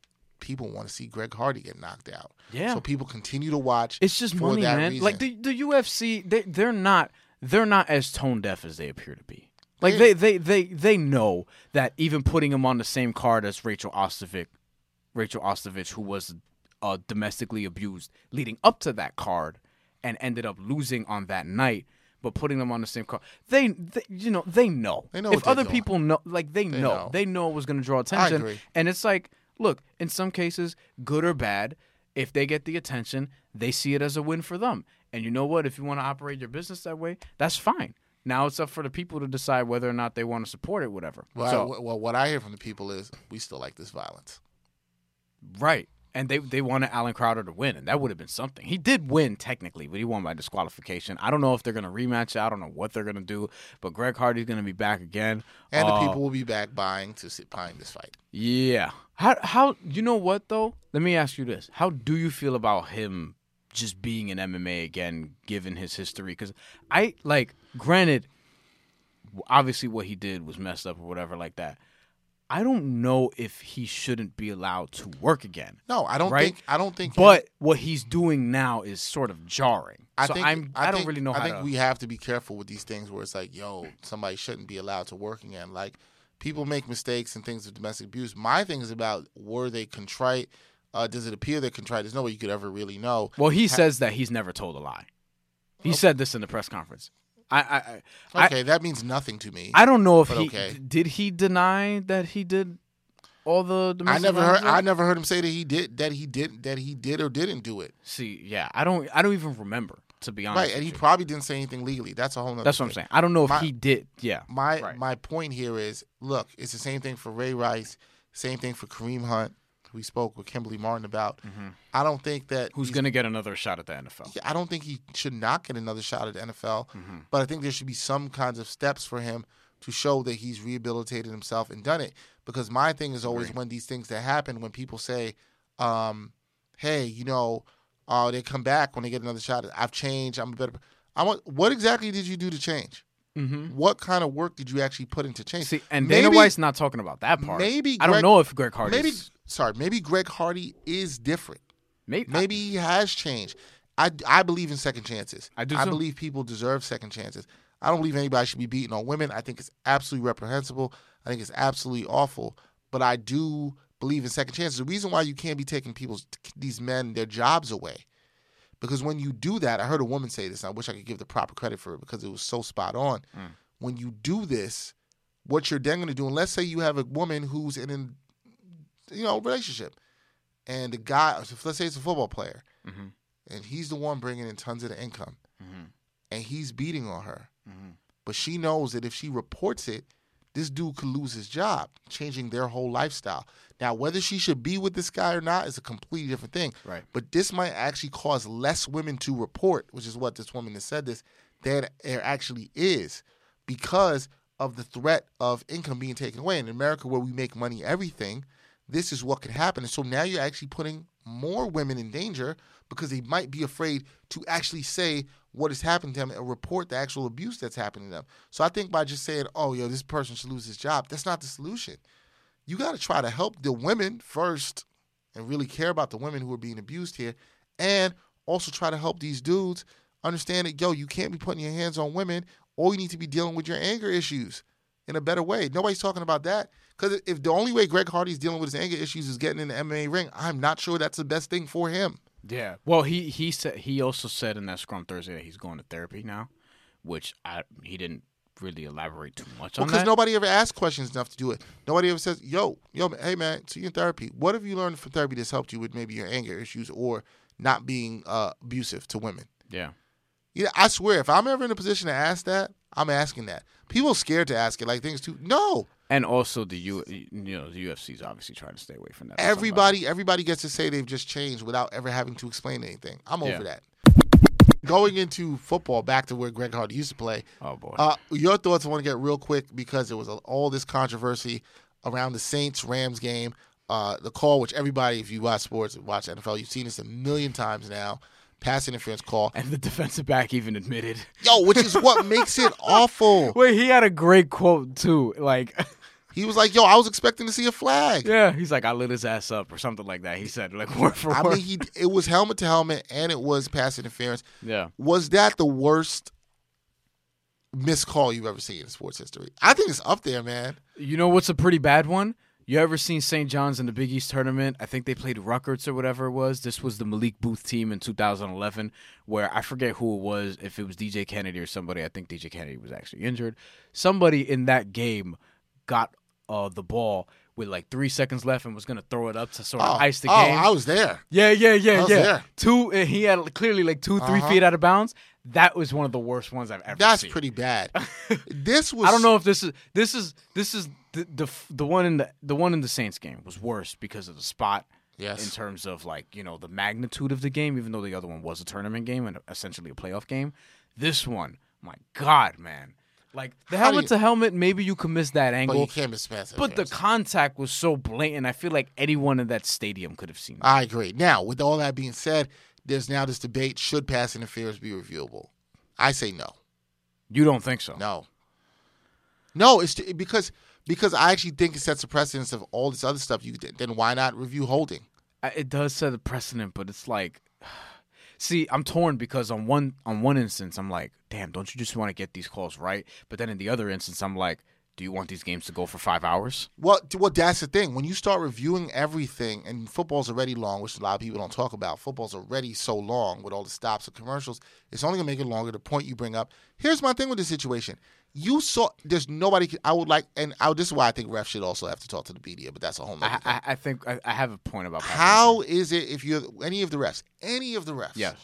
[SPEAKER 1] People want to see Greg Hardy get knocked out.
[SPEAKER 2] Yeah.
[SPEAKER 1] So people continue to watch.
[SPEAKER 2] It's just money,
[SPEAKER 1] that
[SPEAKER 2] man.
[SPEAKER 1] reason.
[SPEAKER 2] Like the the UFC, they they're not they're not as tone deaf as they appear to be. Like
[SPEAKER 1] Yeah.
[SPEAKER 2] they they they they know that even putting him on the same card as Rachel Ostovich, Rachel Ostovich, who was uh, domestically abused leading up to that card, and ended up losing on that night. But putting them on the same card, they, they you know, they know.
[SPEAKER 1] They know
[SPEAKER 2] if other
[SPEAKER 1] doing.
[SPEAKER 2] people know, like they, know,
[SPEAKER 1] know.
[SPEAKER 2] they know it was going to draw attention. And it's like, look, in some cases, good or bad, if they get the attention, they see it as a win for them. And you know what? If you want to operate your business that way, that's fine. Now it's up for the people to decide whether or not they want to support it, whatever.
[SPEAKER 1] well,
[SPEAKER 2] so,
[SPEAKER 1] I- well, what I hear from the people is we still like this violence.
[SPEAKER 2] right. And they they wanted Allen Crowder to win, and that would have been something. He did win technically, but he won by disqualification. I don't know if they're gonna rematch. I don't know what they're gonna do. But Greg Hardy's gonna be back again.
[SPEAKER 1] And
[SPEAKER 2] Uh,
[SPEAKER 1] the people will be back buying to sit buying this fight.
[SPEAKER 2] Yeah. How how you know what though? Let me ask you this: How do you feel about him just being in MMA again, given his history? Because I like, granted, obviously what he did was messed up or whatever like that. I don't know if he shouldn't be allowed to work again.
[SPEAKER 1] No, I don't
[SPEAKER 2] Right?
[SPEAKER 1] think I don't think
[SPEAKER 2] But what he's doing now is sort of jarring.
[SPEAKER 1] I
[SPEAKER 2] so
[SPEAKER 1] think
[SPEAKER 2] I'm I, don't
[SPEAKER 1] think-
[SPEAKER 2] really know
[SPEAKER 1] I think
[SPEAKER 2] to.
[SPEAKER 1] we have to be careful with these things where it's like, yo, somebody shouldn't be allowed to work again. Like people make mistakes and things of domestic abuse. My thing is about were they contrite? Uh, does it appear they're contrite? There's no way you could ever really know.
[SPEAKER 2] well, he says that he's never told a lie. He said this in the press conference. I I I, I-
[SPEAKER 1] Okay, that means nothing to me.
[SPEAKER 2] I don't know if he
[SPEAKER 1] okay.
[SPEAKER 2] did he deny that he did all the
[SPEAKER 1] I never heard. I never heard him say that he did. That he did. That he did or didn't do it.
[SPEAKER 2] See, yeah, I don't I don't even remember to be honest.
[SPEAKER 1] Right, and he
[SPEAKER 2] you.
[SPEAKER 1] probably didn't say anything legally. That's a whole. Nother
[SPEAKER 2] That's what I'm saying. I don't know if
[SPEAKER 1] My-
[SPEAKER 2] he did. Yeah.
[SPEAKER 1] My
[SPEAKER 2] Right.
[SPEAKER 1] my point here is, look, it's the same thing for Ray Rice, same thing for Kareem Hunt. We spoke with Kimberly Martin about. I don't think that
[SPEAKER 2] Mm-hmm. Who's going to get another shot at the NFL?
[SPEAKER 1] I don't think he should not get another shot at the NFL,
[SPEAKER 2] Mm-hmm.
[SPEAKER 1] but I think there should be some kinds of steps for him to show that he's rehabilitated himself and done it. Because my thing is always when these things that happen, when people say, um, "Hey, you know, uh, they come back when they get another shot. I've changed. I'm a better." I want. What exactly did you do to change?
[SPEAKER 2] Mm-hmm.
[SPEAKER 1] What kind of work did you actually put into change?
[SPEAKER 2] See, and Dana White's not talking about that part.
[SPEAKER 1] maybe
[SPEAKER 2] I don't know if Greg Hardy's
[SPEAKER 1] maybe sorry, maybe Greg Hardy is different.
[SPEAKER 2] maybe
[SPEAKER 1] Maybe he has changed. I, I believe in second chances.
[SPEAKER 2] I do
[SPEAKER 1] I
[SPEAKER 2] too.
[SPEAKER 1] believe people deserve second chances. I don't believe anybody should be beating on women. I think it's absolutely reprehensible. I think it's absolutely awful. But I do believe in second chances. The reason why you can't be taking people's these men their jobs away, because when you do that, I heard a woman say this. And I wish I could give the proper credit for it because it was so spot on.
[SPEAKER 2] Mm.
[SPEAKER 1] When you do this, what you're then going to do, and let's say you have a woman who's in a you know relationship, and the guy, let's say it's a football player,
[SPEAKER 2] Mhm.
[SPEAKER 1] and he's the one bringing in tons of the income,
[SPEAKER 2] Mhm.
[SPEAKER 1] and he's beating on her,
[SPEAKER 2] Mhm.
[SPEAKER 1] but she knows that if she reports it, this dude could lose his job, changing their whole lifestyle. Now, whether she should be with this guy or not is a completely different thing.
[SPEAKER 2] Right.
[SPEAKER 1] But this might actually cause less women to report, which is what this woman has said this, than there actually is because of the threat of income being taken away. In America, where we make money everything, this is what could happen. And so now you're actually putting more women in danger because they might be afraid to actually say what has happened to them and report the actual abuse that's happening to them. So I think by just saying, oh, yo, this person should lose his job, that's not the solution. You got to try to help the women first and really care about the women who are being abused here and also try to help these dudes understand that, yo, you can't be putting your hands on women or you need to be dealing with your anger issues in a better way. Nobody's talking about that. Because if the only way Greg Hardy's dealing with his anger issues is getting in the MMA ring, I'm not sure that's the best thing for him.
[SPEAKER 2] Yeah. Well, he he said he also said in that Scrum Thursday that he's going to therapy now, which I he didn't really elaborate too much on
[SPEAKER 1] Because nobody ever asks questions enough to do it. Nobody ever says, "Yo, yo, hey man, so you're in therapy. What have you learned from therapy that's helped you with maybe your anger issues or not being uh, abusive to women?"
[SPEAKER 2] yeah.
[SPEAKER 1] Yeah, I swear, if I'm ever in a position to ask that, I'm asking that. People are scared to ask it, like things too. No,
[SPEAKER 2] And also the U, you know, the UFC's obviously trying to stay away from that.
[SPEAKER 1] everybody, everybody gets to say they've just changed without ever having to explain anything. I'm
[SPEAKER 2] Yeah.
[SPEAKER 1] over that. Going into football, back to where Greg Hardy used to play.
[SPEAKER 2] Oh boy.
[SPEAKER 1] Uh, your thoughts? I want to get real quick because there was a, all this controversy around the Saints Rams game. Uh, the call, which everybody, if you watch sports, watch NFL, you've seen this a million times now. Pass interference call.
[SPEAKER 2] and the defensive back even admitted.
[SPEAKER 1] Yo, which is what makes it awful.
[SPEAKER 2] Wait, he had a great quote too. Like,
[SPEAKER 1] He was like, "Yo, I was expecting to see a flag."
[SPEAKER 2] yeah, he's like, I lit his ass up or something like that. He said, like word for
[SPEAKER 1] I
[SPEAKER 2] word.
[SPEAKER 1] mean, he it was helmet to helmet and it was pass interference.
[SPEAKER 2] yeah.
[SPEAKER 1] Was that the worst missed call you've ever seen in sports history? I think it's up there, man.
[SPEAKER 2] You know what's a pretty bad one? You ever seen St. John's in the Big East tournament? I think they played Rutgers or whatever it was. This was the Malik Boothe team in 2011, where I forget who it was, if it was DJ Kennedy or somebody. I think DJ Kennedy was actually injured. Somebody in that game got uh, the ball with like three seconds left and was going to throw it up to sort of
[SPEAKER 1] Oh,
[SPEAKER 2] ice the game.
[SPEAKER 1] oh,
[SPEAKER 2] game.
[SPEAKER 1] I was there.
[SPEAKER 2] Yeah, yeah, yeah, yeah.
[SPEAKER 1] there.
[SPEAKER 2] Two, uh, he had clearly like 2 3
[SPEAKER 1] Uh-huh.
[SPEAKER 2] feet out of bounds. That was one of the worst ones I've ever seen.
[SPEAKER 1] That's
[SPEAKER 2] seen.
[SPEAKER 1] pretty bad. this was
[SPEAKER 2] I don't know if this is this is this is the the the one in the the one in the Saints game was worse because of the spot.
[SPEAKER 1] Yes.
[SPEAKER 2] In terms of like you know the magnitude of the game, even though the other one was a tournament game and essentially a playoff game, this one, my God, man, like the
[SPEAKER 1] How
[SPEAKER 2] helmet
[SPEAKER 1] you-
[SPEAKER 2] to helmet, maybe you can miss that angle.
[SPEAKER 1] But you can't miss pass
[SPEAKER 2] but the contact was so blatant. I feel like anyone in that stadium could have seen. It.
[SPEAKER 1] I agree. Now, with all that being said, there's now this debate: should pass interference be reviewable? I say no.
[SPEAKER 2] You don't think so?
[SPEAKER 1] No. No, it's because because I actually think it sets a precedence of all this other stuff. You then why not review holding?
[SPEAKER 2] It does set a precedent, but it's like, see, I'm torn because on one on one instance, I'm like, damn, don't you just want to get these calls right? But then in the other instance, I'm like, do you want these games to go for five hours?
[SPEAKER 1] Well, well, that's the thing. When you start reviewing everything, and football's already long, which a lot of people don't talk about. Football's already so long with all the stops and commercials. It's only gonna make it longer. The point you bring up. Here's my thing with the situation. You saw there's nobody. I would like, and I, this is why I think refs should also have to talk to the media. But that's a whole nother
[SPEAKER 2] I,
[SPEAKER 1] thing.
[SPEAKER 2] I, I think I, I have a point about
[SPEAKER 1] How is it if you're any of the refs, any of the refs,
[SPEAKER 2] Yes.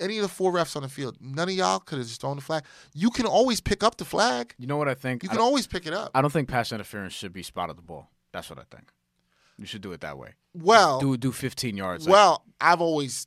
[SPEAKER 1] Any of the four refs on the field, none of y'all could have just thrown the flag. You can always pick up the flag.
[SPEAKER 2] You know what I think?
[SPEAKER 1] You
[SPEAKER 2] I
[SPEAKER 1] can always pick it up.
[SPEAKER 2] I don't think pass interference should be spotted the ball. That's what I think. You should do it that way.
[SPEAKER 1] Well,
[SPEAKER 2] Do do 15 yards. like-
[SPEAKER 1] well, I've always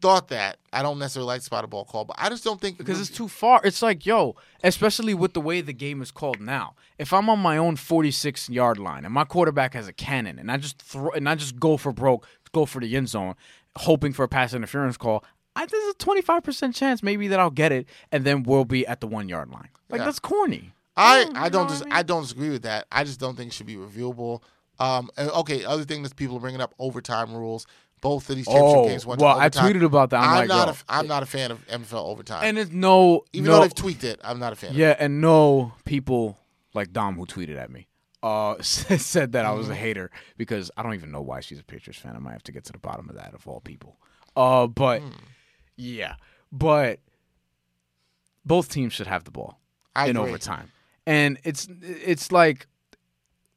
[SPEAKER 1] thought that. I don't necessarily like spotted ball call, but I just don't think
[SPEAKER 2] because it's too far. It's like, yo, especially with the way the game is called now. If I'm on my own 46 yard line and my quarterback has a cannon and I just throw and I just go for broke, go for the end zone, hoping for a pass interference call, I, there's a 25% chance maybe that I'll get it and then we'll be at the one yard line. Like
[SPEAKER 1] Yeah.
[SPEAKER 2] that's corny.
[SPEAKER 1] I, I don't
[SPEAKER 2] what
[SPEAKER 1] dis-
[SPEAKER 2] mean?
[SPEAKER 1] I don't disagree with that. I just don't think it should be reviewable. Um, and, okay, other thing that people are bringing up overtime rules. Both of these championship
[SPEAKER 2] Oh,
[SPEAKER 1] games went
[SPEAKER 2] well,
[SPEAKER 1] to
[SPEAKER 2] I tweeted about that. I'm like,
[SPEAKER 1] not
[SPEAKER 2] yo,
[SPEAKER 1] a, f- I'm not a fan of NFL overtime.
[SPEAKER 2] And it's no
[SPEAKER 1] Even
[SPEAKER 2] no,
[SPEAKER 1] though they've tweaked it, I'm not a fan. of it.
[SPEAKER 2] Yeah, and no people like Dom who tweeted at me uh, said that I was
[SPEAKER 1] Mm-hmm.
[SPEAKER 2] a hater because I don't even know why she's a Patriots fan. I might have to get to the bottom of that of all people. Uh, but
[SPEAKER 1] Hmm.
[SPEAKER 2] Yeah, but both teams should have the ball
[SPEAKER 1] I
[SPEAKER 2] in
[SPEAKER 1] agree.
[SPEAKER 2] overtime. and it's it's like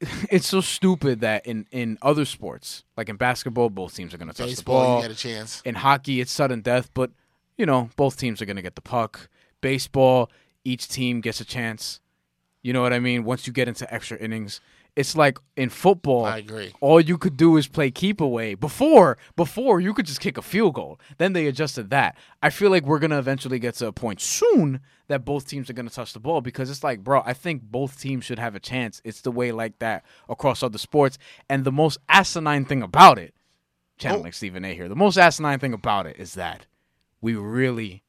[SPEAKER 2] it's so stupid that in in other sports, like in basketball, both teams are going to touch
[SPEAKER 1] Baseball,
[SPEAKER 2] the ball.
[SPEAKER 1] you get a chance.
[SPEAKER 2] In hockey, it's sudden death, but you know both teams are going to get the puck. Baseball, each team gets a chance. You know what I mean? Once you get into extra innings, it's like in football.
[SPEAKER 1] I agree.
[SPEAKER 2] All you could do is play keep away. Before, before you could just kick a field goal. Then they adjusted that. I feel like we're gonna eventually get to a point soon that both teams are gonna touch the ball because it's like, bro, I think both teams should have a chance. It's the way like that across other sports. And the most asinine thing about it, channeling
[SPEAKER 1] Oh.
[SPEAKER 2] Stephen A. here, the most asinine thing about it is that we really,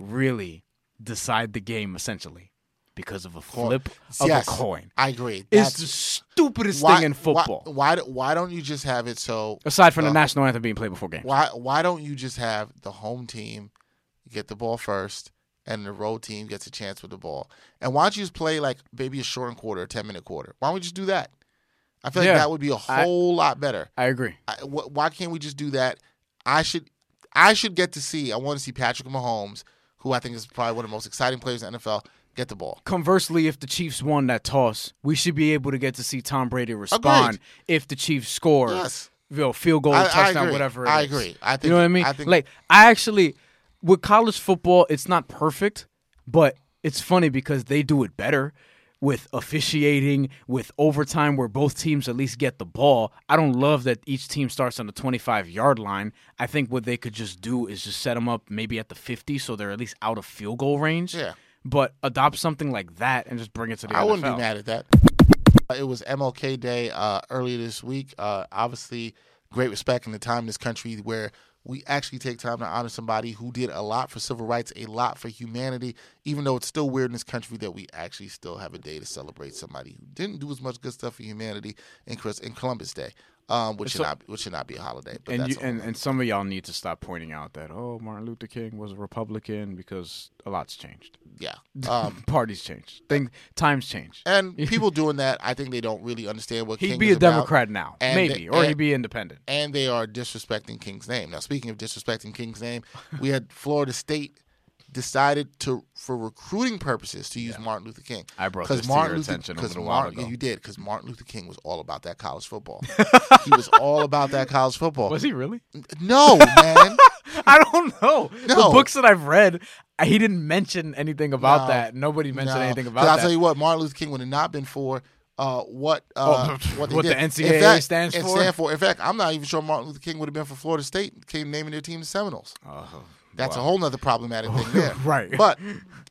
[SPEAKER 2] really decide the game essentially because of a flip of
[SPEAKER 1] yes,
[SPEAKER 2] a coin.
[SPEAKER 1] I agree.
[SPEAKER 2] It's the stupidest
[SPEAKER 1] why,
[SPEAKER 2] thing in football.
[SPEAKER 1] Why, why why don't you just have it so
[SPEAKER 2] Aside from the
[SPEAKER 1] Uh,
[SPEAKER 2] national anthem being played before games.
[SPEAKER 1] why why don't you just have the home team get the ball first and the road team gets a chance with the ball? And why don't you just play like maybe a shortened quarter, a ten minute quarter? Why don't we just do that? I feel like that would be a whole lot better.
[SPEAKER 2] I agree.
[SPEAKER 1] I, wh- why can't we just do that? I should I should get to see. I want to see Patrick Mahomes, who I think is probably one of the most exciting players in the NFL, get the ball.
[SPEAKER 2] Conversely, if the Chiefs won that toss, we should be able to get to see Tom Brady respond
[SPEAKER 1] Agreed.
[SPEAKER 2] if the Chiefs score.
[SPEAKER 1] Yes.
[SPEAKER 2] You know, field goal,
[SPEAKER 1] I- I
[SPEAKER 2] touchdown,
[SPEAKER 1] agree.
[SPEAKER 2] whatever. it
[SPEAKER 1] I
[SPEAKER 2] is.
[SPEAKER 1] agree. I think, you
[SPEAKER 2] know what I mean?
[SPEAKER 1] I think-
[SPEAKER 2] like I actually, with college football, it's not perfect, but it's funny because they do it better with officiating, with overtime where both teams at least get the ball. I don't love that each team starts on the 25 yard line. I think what they could just do is just set them up maybe at the 50 so they're at least out of field goal range.
[SPEAKER 1] Yeah.
[SPEAKER 2] But adopt something like that and just bring it to the
[SPEAKER 1] I
[SPEAKER 2] NFL.
[SPEAKER 1] wouldn't be mad at that. It was MLK Day uh, earlier this week. Uh, obviously, great respect in the time in this country where we actually take time to honor somebody who did a lot for civil rights, a lot for humanity. Even though it's still weird in this country that we actually still have a day to celebrate somebody who didn't do as much good stuff for humanity in, Chris, in Columbus Day, um, which should
[SPEAKER 2] So-
[SPEAKER 1] not which should not be a holiday. But
[SPEAKER 2] and
[SPEAKER 1] that's
[SPEAKER 2] you, and, and some of y'all need to stop pointing out that oh Martin Luther King was a Republican because a lot's changed.
[SPEAKER 1] yeah. Um,
[SPEAKER 2] Parties changed. Thing times changed.
[SPEAKER 1] and people doing that, I think they don't really understand what
[SPEAKER 2] He'd
[SPEAKER 1] King
[SPEAKER 2] be a. Democrat now, maybe,
[SPEAKER 1] they-
[SPEAKER 2] or
[SPEAKER 1] and-
[SPEAKER 2] he'd be independent.
[SPEAKER 1] and they are disrespecting King's name. Now, speaking of disrespecting King's name, we had Florida State decided to, for recruiting purposes, to use Martin Luther King.
[SPEAKER 2] I brought this to your attention a little while
[SPEAKER 1] Martin-
[SPEAKER 2] ago.
[SPEAKER 1] You did because Martin Luther King was all about that college football. he was all about that college football.
[SPEAKER 2] Was he really?
[SPEAKER 1] No, man.
[SPEAKER 2] I don't know. The books that I've read, he didn't mention anything about
[SPEAKER 1] No.
[SPEAKER 2] that. Nobody mentioned
[SPEAKER 1] No.
[SPEAKER 2] anything about
[SPEAKER 1] I'll
[SPEAKER 2] that.
[SPEAKER 1] tell you what, Martin Luther King would have not been for uh, what uh,
[SPEAKER 2] Oh,
[SPEAKER 1] what,
[SPEAKER 2] what the. NCAA
[SPEAKER 1] fact,
[SPEAKER 2] stands for?
[SPEAKER 1] stand for. In fact, I'm not even sure Martin Luther King would have been for Florida State. Came naming their team the Seminoles.
[SPEAKER 2] Oh,
[SPEAKER 1] That's
[SPEAKER 2] wow.
[SPEAKER 1] a whole nother problematic thing there.
[SPEAKER 2] Right.
[SPEAKER 1] But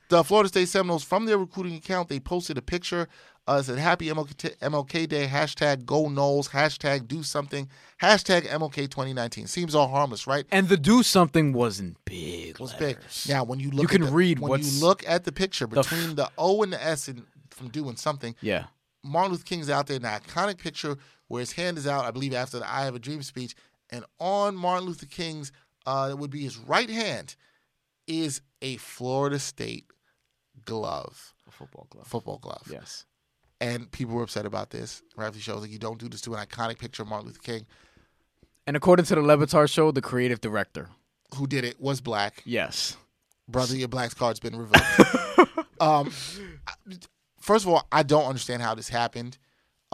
[SPEAKER 1] the Florida State Seminoles, from their recruiting account, they posted a picture. Uh, it said Happy MLK, MLK Day, hashtag Go Noles, hashtag Do Something, hashtag MLK 2019. Seems all harmless, right?
[SPEAKER 2] And the do something wasn't big.
[SPEAKER 1] was big. Now, when you look, you
[SPEAKER 2] can
[SPEAKER 1] at the,
[SPEAKER 2] read
[SPEAKER 1] when you look at the picture
[SPEAKER 2] the
[SPEAKER 1] between the O and the S in, from doing something,
[SPEAKER 2] Yeah.
[SPEAKER 1] Martin Luther King's out there in an iconic picture where his hand is out, I believe, after the I Have a Dream speech. And on Martin Luther King's, uh, it would be his right hand, is a Florida State glove,
[SPEAKER 2] A football glove.
[SPEAKER 1] football glove.
[SPEAKER 2] Yes.
[SPEAKER 1] And people were upset about this. Rafferty shows like you don't do this to an iconic picture of Martin Luther King.
[SPEAKER 2] And according to the Levitar show, the creative director.
[SPEAKER 1] Who did it was black.
[SPEAKER 2] Yes.
[SPEAKER 1] Brother, your black card's been revoked. um, first of all, I don't understand how this happened.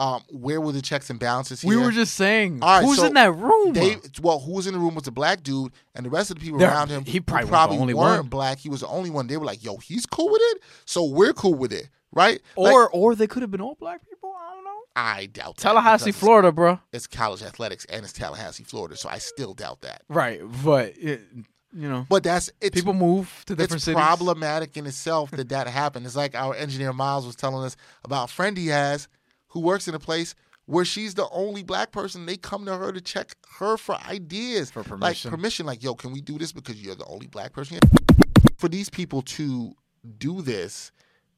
[SPEAKER 1] Um, where were the checks and balances here?
[SPEAKER 2] We were just saying,
[SPEAKER 1] right,
[SPEAKER 2] who's
[SPEAKER 1] so
[SPEAKER 2] in that room?
[SPEAKER 1] They well, who was in the room was a black dude, and the rest of the people
[SPEAKER 2] There-
[SPEAKER 1] around him
[SPEAKER 2] he probably
[SPEAKER 1] probably
[SPEAKER 2] only
[SPEAKER 1] weren't
[SPEAKER 2] one.
[SPEAKER 1] black. He was the only one. They were like, "Yo, he's cool with it, so we're cool with it, right?" Like,
[SPEAKER 2] or or they could have been all black people. I don't know.
[SPEAKER 1] I doubt
[SPEAKER 2] Tallahassee, Florida, bro.
[SPEAKER 1] It's college athletics and it's Tallahassee, Florida, so I still doubt that.
[SPEAKER 2] Right, but it, you know,
[SPEAKER 1] But that's it's
[SPEAKER 2] people move to different
[SPEAKER 1] it's
[SPEAKER 2] cities.
[SPEAKER 1] problematic in itself that that happened. It's like our engineer Miles was telling us about a friend he has who works in a place where she's the only black person. They come to her to check her for ideas,
[SPEAKER 2] For
[SPEAKER 1] like
[SPEAKER 2] permission.
[SPEAKER 1] permission. Like, yo, can we do this because you're the only black person? here? For these people to do this,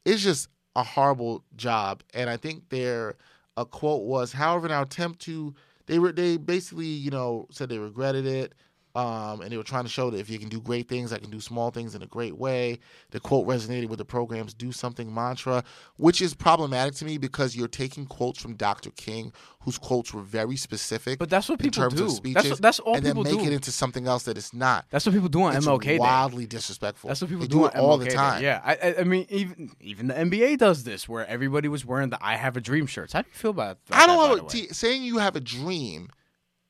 [SPEAKER 1] it's just a horrible job. And I think their a quote was, "However, in our attempt to," they were they basically you know said they regretted it. Um, and they were trying to show that if you can do great things, I can do small things in a great way. The quote resonated with the program's "Do Something" mantra, which is problematic to me because you're taking quotes from Dr. King, whose quotes were very specific.
[SPEAKER 2] But that's what
[SPEAKER 1] in
[SPEAKER 2] people
[SPEAKER 1] terms
[SPEAKER 2] do.
[SPEAKER 1] of
[SPEAKER 2] That's
[SPEAKER 1] speeches,
[SPEAKER 2] what- that's all
[SPEAKER 1] and then make
[SPEAKER 2] do.
[SPEAKER 1] it into something else that it's not.
[SPEAKER 2] That's what people do on
[SPEAKER 1] It's
[SPEAKER 2] MLK Day.
[SPEAKER 1] wildly disrespectful.
[SPEAKER 2] That's what people
[SPEAKER 1] they
[SPEAKER 2] do,
[SPEAKER 1] do it all
[SPEAKER 2] MLK
[SPEAKER 1] the
[SPEAKER 2] Day.
[SPEAKER 1] time.
[SPEAKER 2] Yeah, I, I, mean, even even the NBA does this, where everybody was wearing the "I Have a Dream" shirts. How do you feel about? about
[SPEAKER 1] I don't
[SPEAKER 2] that,
[SPEAKER 1] know. See, saying you have a dream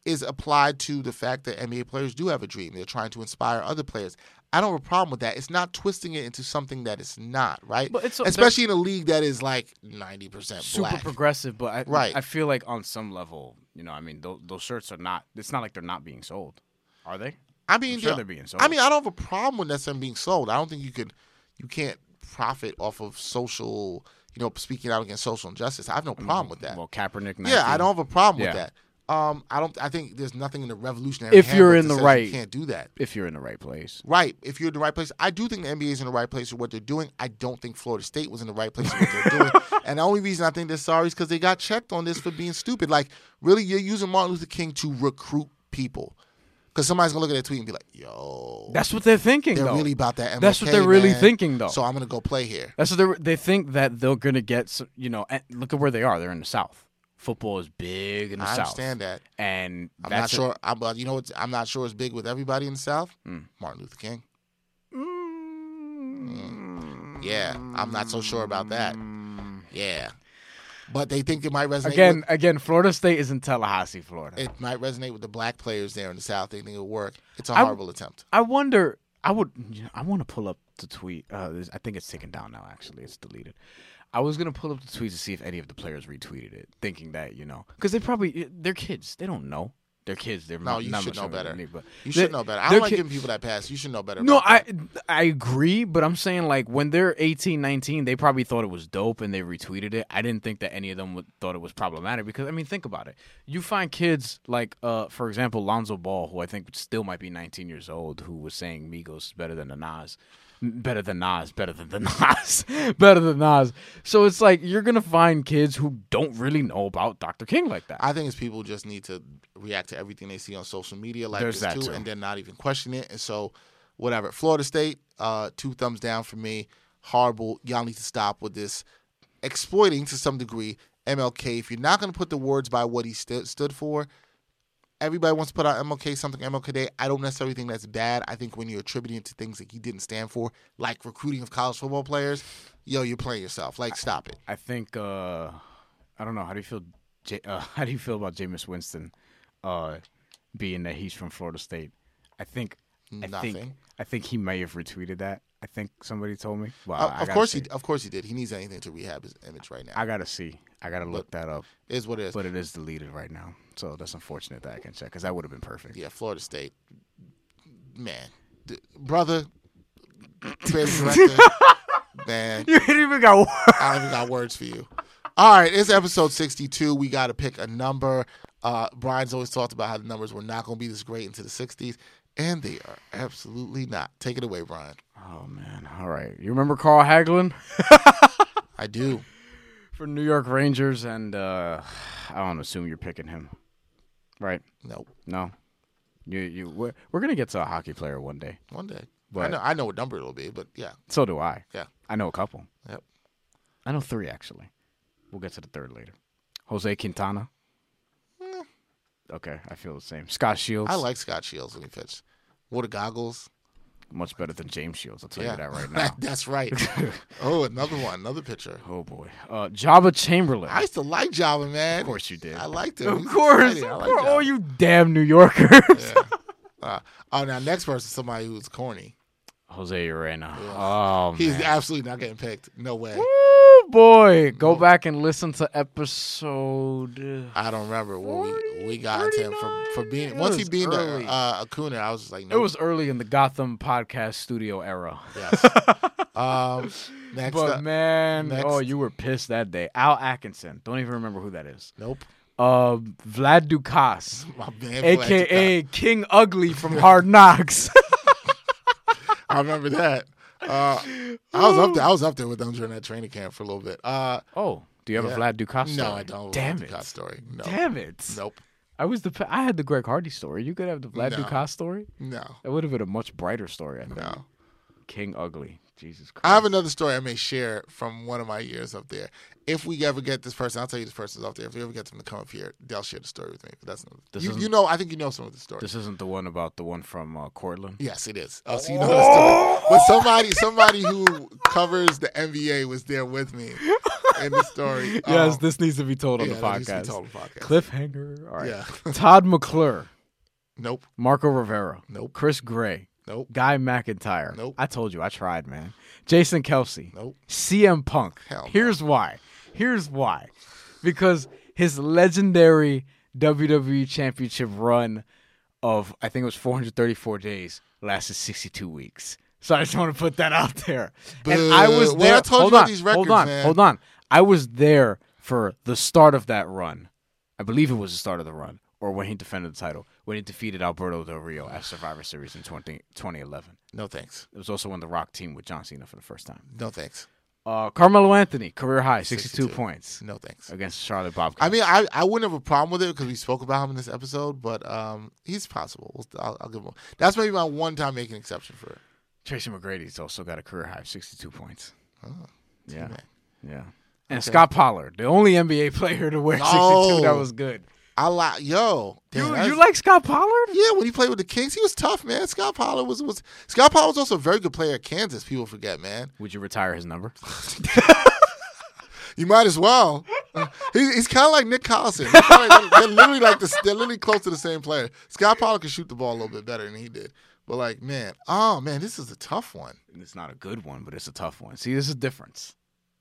[SPEAKER 1] is applied to the fact that NBA players do have a dream. They're trying to inspire other players. I don't have a problem with that. It's not twisting it into something that it's not, right?
[SPEAKER 2] But it's
[SPEAKER 1] Especially in a league that is like 90%
[SPEAKER 2] super
[SPEAKER 1] black.
[SPEAKER 2] progressive, but I,
[SPEAKER 1] Right.
[SPEAKER 2] I feel like on some level, you know, I mean, those, those shirts are not. It's not like they're not being sold, are they?
[SPEAKER 1] I mean,
[SPEAKER 2] sure they're being sold.
[SPEAKER 1] I mean, I don't have a problem with that something being sold. I don't think you could, you can't profit off of social, you know, speaking out against social injustice. I have no mm, problem with that.
[SPEAKER 2] Well, Kaepernick.
[SPEAKER 1] Yeah, I don't have a problem
[SPEAKER 2] Yeah.
[SPEAKER 1] with that. Um, I don't. I think there's nothing in the revolutionary.
[SPEAKER 2] If you're in the right-
[SPEAKER 1] you can't do that.
[SPEAKER 2] If you're in the right place,
[SPEAKER 1] Right. If you're in the right place, I do think the NBA is in the right place with what they're doing. I don't think Florida State was in the right place with what they're doing. And the only reason I think they're sorry is because they got checked on this for being stupid. Like, really, you're using Martin Luther King to recruit people. Because somebody's gonna look at that tweet and be like, "Yo,
[SPEAKER 2] that's what they're thinking.
[SPEAKER 1] they're
[SPEAKER 2] though.
[SPEAKER 1] really about that." MLK,
[SPEAKER 2] That's what they're really thinking, though.
[SPEAKER 1] So I'm gonna go play here.
[SPEAKER 2] That's what they they think that they're gonna get. You know, look at where they are. They're in the South. Football is big in the
[SPEAKER 1] I
[SPEAKER 2] South.
[SPEAKER 1] I understand that.
[SPEAKER 2] and
[SPEAKER 1] I'm not sure. I'm, but you know what? I'm not sure it's big with everybody in the South.
[SPEAKER 2] Hmm.
[SPEAKER 1] Martin Luther King. Yeah, I'm not so sure about that. Yeah, but they think it might resonate.
[SPEAKER 2] Again,
[SPEAKER 1] with,
[SPEAKER 2] again, Florida State is in Tallahassee, Florida.
[SPEAKER 1] it might resonate with the black players there in the South. They think it'll work. It's a horrible attempt.
[SPEAKER 2] I wonder. I would. you know, I want to pull up the tweet. Uh, I think it's taken down now. Actually, it's deleted. I was gonna pull up the tweets to see if any of the players retweeted it, thinking that you know, because they probably they're kids. They don't know. They're kids. They're
[SPEAKER 1] No,
[SPEAKER 2] not,
[SPEAKER 1] you should know better.
[SPEAKER 2] Me, but
[SPEAKER 1] You should know better. I don't like
[SPEAKER 2] ki-
[SPEAKER 1] giving people that pass. You should know better.
[SPEAKER 2] No, I
[SPEAKER 1] that.
[SPEAKER 2] I agree, but I'm saying like when they're 18, 19, they probably thought it was dope and they retweeted it. I didn't think that any of them would, thought it was problematic because I mean, think about it. You find kids like, uh, for example, Lonzo Ball, who I think still might be 19 years old, who was saying Migos is better than the Nas. Better than Nas, better than the Nas, better than Nas. So it's like you're gonna find kids who don't really know about Dr. King like that.
[SPEAKER 1] I think it's people just need to react to everything they see on social media like
[SPEAKER 2] There's
[SPEAKER 1] this
[SPEAKER 2] that
[SPEAKER 1] too,
[SPEAKER 2] too.
[SPEAKER 1] and then not even question it. And so, whatever. Florida State, uh, two thumbs down for me. Horrible. Y'all need to stop with this exploiting to some degree MLK. If you're not to put the words by what he st- stood for, everybody wants to put out MLK something MLK Day. I don't necessarily think that's bad. I think when you're attributing it to things that he didn't stand for, like recruiting of college football players, yo, you're playing yourself. Like, stop it.
[SPEAKER 2] I think uh, I don't know. How do you feel? J- uh, how do you feel about Jameis Winston, uh, being that he's from Florida State? I think. I think.
[SPEAKER 1] Nothing.
[SPEAKER 2] I think he may have retweeted that. I think somebody told me. Well,
[SPEAKER 1] Uh, of course
[SPEAKER 2] see.
[SPEAKER 1] he, of course he did. He needs anything to rehab his image right now.
[SPEAKER 2] I gotta see. I gotta look that up.
[SPEAKER 1] Is what it is.
[SPEAKER 2] But it is deleted right now, so that's unfortunate that I can check because that would have been perfect.
[SPEAKER 1] Yeah, Florida State. Man, d- brother, creative director, man,
[SPEAKER 2] You ain't even got. Words.
[SPEAKER 1] I don't even got words for you. All right, it's episode 62. We got to pick a number. Uh, Brian's always talked about how the numbers were not going to be this great into the 60s, and they are absolutely not. Take it away, Brian.
[SPEAKER 2] Oh man! All right. You remember Carl Hagelin
[SPEAKER 1] I do.
[SPEAKER 2] for New York Rangers, and uh, I don't assume you're picking him, right?
[SPEAKER 1] Nope.
[SPEAKER 2] No, you you we're, we're gonna get to a hockey player one day.
[SPEAKER 1] One day.
[SPEAKER 2] But I
[SPEAKER 1] know, I know what number it'll be, but yeah.
[SPEAKER 2] So do I.
[SPEAKER 1] Yeah.
[SPEAKER 2] I know a couple.
[SPEAKER 1] Yep.
[SPEAKER 2] I know three actually. We'll get to the third later. Jose Quintana. Okay, I feel the same. Scot Shields.
[SPEAKER 1] I like Scot Shields when he pitched. Water goggles.
[SPEAKER 2] Much better than James Shields. I'll tell
[SPEAKER 1] Yeah,
[SPEAKER 2] you that right now.
[SPEAKER 1] That's right. oh, another one, another pitcher.
[SPEAKER 2] oh boy, uh, Joba Chamberlain.
[SPEAKER 1] I used to like Joba, man.
[SPEAKER 2] of course you did.
[SPEAKER 1] I liked him.
[SPEAKER 2] Of course, of
[SPEAKER 1] like
[SPEAKER 2] course.
[SPEAKER 1] Joba.
[SPEAKER 2] Oh, you damn New Yorkers.
[SPEAKER 1] Uh, oh, now next person, somebody who's corny.
[SPEAKER 2] Jose Urena. Oh
[SPEAKER 1] He's
[SPEAKER 2] man.
[SPEAKER 1] absolutely not getting picked. No way.
[SPEAKER 2] Woo, boy, go back and listen to episode.
[SPEAKER 1] I don't remember what we we got him for for being
[SPEAKER 2] It
[SPEAKER 1] once he being
[SPEAKER 2] early.
[SPEAKER 1] a uh, Acuna. I was just like,
[SPEAKER 2] It was early in the Gotham podcast studio era.
[SPEAKER 1] yes. um, next
[SPEAKER 2] But
[SPEAKER 1] up,
[SPEAKER 2] man,
[SPEAKER 1] next.
[SPEAKER 2] oh, you were pissed that day. Al Atkinson. Don't even remember who that is.
[SPEAKER 1] nope.
[SPEAKER 2] Uh, Vlad Ducasse,
[SPEAKER 1] My man,
[SPEAKER 2] aka King Ugly from Hard Knocks.
[SPEAKER 1] I remember that. Uh, I was up there. I was up there with them during that training camp for a little bit. Uh,
[SPEAKER 2] oh, do you have
[SPEAKER 1] Yeah.
[SPEAKER 2] a Vlad
[SPEAKER 1] Ducasse?
[SPEAKER 2] Story? No.
[SPEAKER 1] I don't.
[SPEAKER 2] Damn
[SPEAKER 1] The
[SPEAKER 2] it!
[SPEAKER 1] Ducasse story. No.
[SPEAKER 2] Damn it!
[SPEAKER 1] Nope.
[SPEAKER 2] I was the I had the Greg Hardy story. You could have the Vlad
[SPEAKER 1] No.
[SPEAKER 2] Ducasse story.
[SPEAKER 1] No,
[SPEAKER 2] That would have been a much brighter story. I think.
[SPEAKER 1] no.
[SPEAKER 2] King Ugly. Jesus Christ.
[SPEAKER 1] I have another story I may share from one of my years up there. If we ever get this person, I'll tell you this person's up there. If we ever get them to come up here, they'll share the story with me. But that's
[SPEAKER 2] This
[SPEAKER 1] you, you know. I think you know some of the story.
[SPEAKER 2] This isn't the one about the one from uh, Cortland.
[SPEAKER 1] Yes, it is. Oh, so you know the story. But somebody, somebody who covers the NBA was there with me in the story.
[SPEAKER 2] Yes,
[SPEAKER 1] Um,
[SPEAKER 2] this needs to be told on
[SPEAKER 1] yeah,
[SPEAKER 2] the
[SPEAKER 1] that needs to be
[SPEAKER 2] podcast.
[SPEAKER 1] told on the podcast.
[SPEAKER 2] Cliffhanger. All right.
[SPEAKER 1] Yeah.
[SPEAKER 2] Todd McClure,
[SPEAKER 1] Nope.
[SPEAKER 2] Marco Rivera,
[SPEAKER 1] Nope.
[SPEAKER 2] Chris Gray,
[SPEAKER 1] Nope.
[SPEAKER 2] Guy McIntyre.
[SPEAKER 1] Nope.
[SPEAKER 2] I told you, I tried, man. Jason Kelsey.
[SPEAKER 1] Nope.
[SPEAKER 2] CM Punk.
[SPEAKER 1] Hell no.
[SPEAKER 2] Here's why. Here's why. Because his legendary WWE Championship run of I think it was 434 days lasted 62 weeks. So I just want to put that out there. and I was there.
[SPEAKER 1] I
[SPEAKER 2] hold on,
[SPEAKER 1] these
[SPEAKER 2] hold on,
[SPEAKER 1] man.
[SPEAKER 2] hold on. I was there for the start of that run. I believe it was the start of the run, or when he defended the title, when he defeated Alberto Del Rio at Survivor Series in 20, 2011.
[SPEAKER 1] No thanks.
[SPEAKER 2] It was also when The Rock teamed with John Cena for the first time.
[SPEAKER 1] No thanks.
[SPEAKER 2] Uh, Carmelo Anthony, career high, 62,
[SPEAKER 1] 62.
[SPEAKER 2] points
[SPEAKER 1] No thanks.
[SPEAKER 2] against Charlotte Bobcats.
[SPEAKER 1] I mean, I, I wouldn't have a problem with it because we spoke about him in this episode, but um, he's possible. I'll, I'll give him. That's maybe my one time making exception for it.
[SPEAKER 2] Tracy McGrady's also got a career high of 62 points. yeah.
[SPEAKER 1] T-Mac.
[SPEAKER 2] Yeah. And Scot Pollard, the only NBA player to wear 62
[SPEAKER 1] No.
[SPEAKER 2] that was good.
[SPEAKER 1] I like yo. damn,
[SPEAKER 2] You,
[SPEAKER 1] that's-
[SPEAKER 2] you like Scot Pollard?
[SPEAKER 1] Yeah, when he played with the Kings, he was tough, man. Scot Pollard was was Scot Pollard was also a very good player at Kansas. People forget, man.
[SPEAKER 2] Would you retire his number?
[SPEAKER 1] You might as well. Uh, he, he's kind of like Nick Collison. They're, like- they're literally like the, they're literally close to the same player. Scot Pollard can shoot the ball a little bit better than he did. But like, man, oh man, this is a tough one.
[SPEAKER 2] It's not a good one, but it's a tough one. See, there's a difference.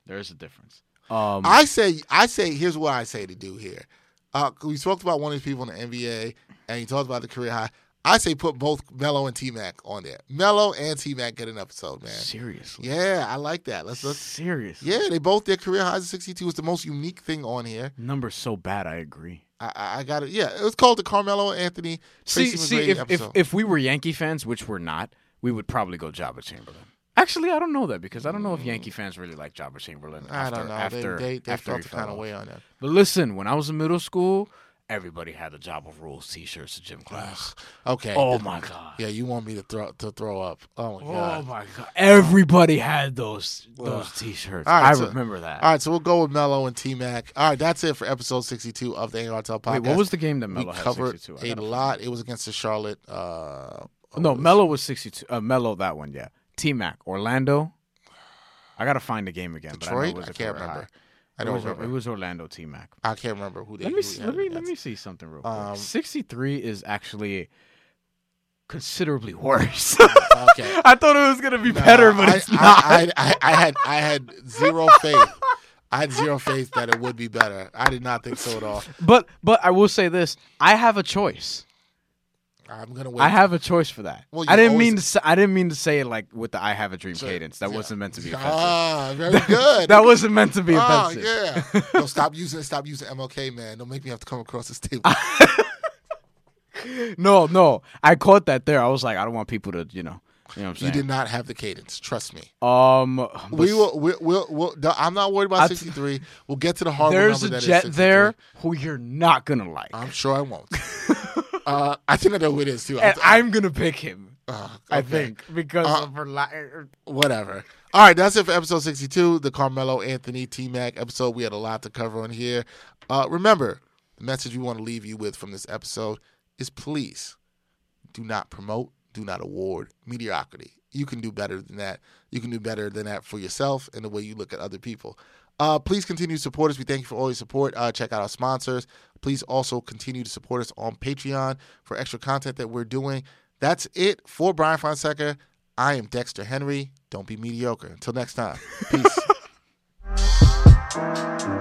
[SPEAKER 2] There is a difference. Um,
[SPEAKER 1] I say, I say, here's what I say to do here. Uh, we spoke about one of these people in the NBA, and he talked about the career high. I say put both Melo and T Mac on there. Melo and T Mac get an episode, man.
[SPEAKER 2] seriously.
[SPEAKER 1] Yeah, I like that. Let's let's.
[SPEAKER 2] Seriously.
[SPEAKER 1] Yeah, they both their career highs of 62 is the most unique thing on here.
[SPEAKER 2] Number's so bad, I agree.
[SPEAKER 1] I, I, got it. Yeah, it was called the Carmelo Anthony
[SPEAKER 2] See,
[SPEAKER 1] Tracy
[SPEAKER 2] see
[SPEAKER 1] McGrady
[SPEAKER 2] if, if,
[SPEAKER 1] episode.
[SPEAKER 2] if we were Yankee fans, which we're not, we would probably go Joba Chamberlain. Actually, I don't know that because I don't know if Yankee fans really like Joba Chamberlain.
[SPEAKER 1] I
[SPEAKER 2] After,
[SPEAKER 1] don't know.
[SPEAKER 2] After,
[SPEAKER 1] they they, they
[SPEAKER 2] after
[SPEAKER 1] felt the kind of way on that.
[SPEAKER 2] But listen, when I was in middle school, everybody had the Joba Rules T-shirts to gym class.
[SPEAKER 1] Okay.
[SPEAKER 2] oh my god.
[SPEAKER 1] Yeah, you want me to throw to throw up? Oh my
[SPEAKER 2] Oh
[SPEAKER 1] god.
[SPEAKER 2] my god! Everybody had those those
[SPEAKER 1] Ugh.
[SPEAKER 2] T-shirts.
[SPEAKER 1] Right,
[SPEAKER 2] I
[SPEAKER 1] so-
[SPEAKER 2] remember that.
[SPEAKER 1] All right, so we'll go with Melo and T Mac. All right, that's it for episode 62 of the ARTL podcast.
[SPEAKER 2] Wait, what was the game that
[SPEAKER 1] we
[SPEAKER 2] Melo
[SPEAKER 1] covered
[SPEAKER 2] 62? I
[SPEAKER 1] a lot. It was against the Charlotte. Uh,
[SPEAKER 2] No,
[SPEAKER 1] Melo was
[SPEAKER 2] 62. Uh, Melo, that one, yeah. T Mac, Orlando. I gotta find the game again. but I, know it was
[SPEAKER 1] I, can't remember.
[SPEAKER 2] high.
[SPEAKER 1] I
[SPEAKER 2] It
[SPEAKER 1] don't
[SPEAKER 2] was,
[SPEAKER 1] remember.
[SPEAKER 2] it was Orlando T Mac.
[SPEAKER 1] I can't remember who they.
[SPEAKER 2] Let me see, let me
[SPEAKER 1] it
[SPEAKER 2] let me see something real quick.
[SPEAKER 1] Um,
[SPEAKER 2] 63 is actually considerably worse.
[SPEAKER 1] Okay.
[SPEAKER 2] I thought it was gonna be better, but
[SPEAKER 1] I,
[SPEAKER 2] it's not.
[SPEAKER 1] I, I, I had I had zero faith. I had zero faith that it would be better. I did not think so at all.
[SPEAKER 2] but but I will say this: I have a choice.
[SPEAKER 1] I'm gonna wait.
[SPEAKER 2] I have a choice for that.
[SPEAKER 1] Well,
[SPEAKER 2] I didn't
[SPEAKER 1] always-
[SPEAKER 2] mean to. Say, I didn't mean to say it like with the "I have a dream"
[SPEAKER 1] So,
[SPEAKER 2] cadence. That
[SPEAKER 1] yeah.
[SPEAKER 2] wasn't meant to be offensive.
[SPEAKER 1] Ah, very good.
[SPEAKER 2] that wasn't meant to be
[SPEAKER 1] Oh
[SPEAKER 2] offensive.
[SPEAKER 1] yeah. No, stop using stop using MLK, man. Don't make me have to come across this table.
[SPEAKER 2] No, no. I caught that there. I was like, I don't want people to, you know, you know what I'm
[SPEAKER 1] you did not have the cadence. Trust me.
[SPEAKER 2] Um,
[SPEAKER 1] We will. We, we'll. We'll. I'm not worried about
[SPEAKER 2] I t-
[SPEAKER 1] 63. We'll get to the hard
[SPEAKER 2] There's
[SPEAKER 1] number
[SPEAKER 2] a jet
[SPEAKER 1] 63.
[SPEAKER 2] there who you're not gonna like,
[SPEAKER 1] I'm sure I won't. Uh, I think I know who it is too.
[SPEAKER 2] and
[SPEAKER 1] I,
[SPEAKER 2] I'm gonna pick him.
[SPEAKER 1] uh,
[SPEAKER 2] I think because
[SPEAKER 1] Uh,
[SPEAKER 2] of her. Li-
[SPEAKER 1] whatever. All right, that's it for episode 62, the Carmelo Anthony T Mac episode. We had a lot to cover on here. Uh, remember, the message we want to leave you with from this episode is please do not promote, do not award mediocrity. You can do better than that. You can do better than that for yourself and the way you look at other people. Uh, please continue to support us. We thank you for all your support. Uh, check out our sponsors. Please also continue to support us on Patreon for extra content that we're doing. That's it for Brian Fonseca. I am Dexter Henry. Don't be mediocre. Until next time, peace.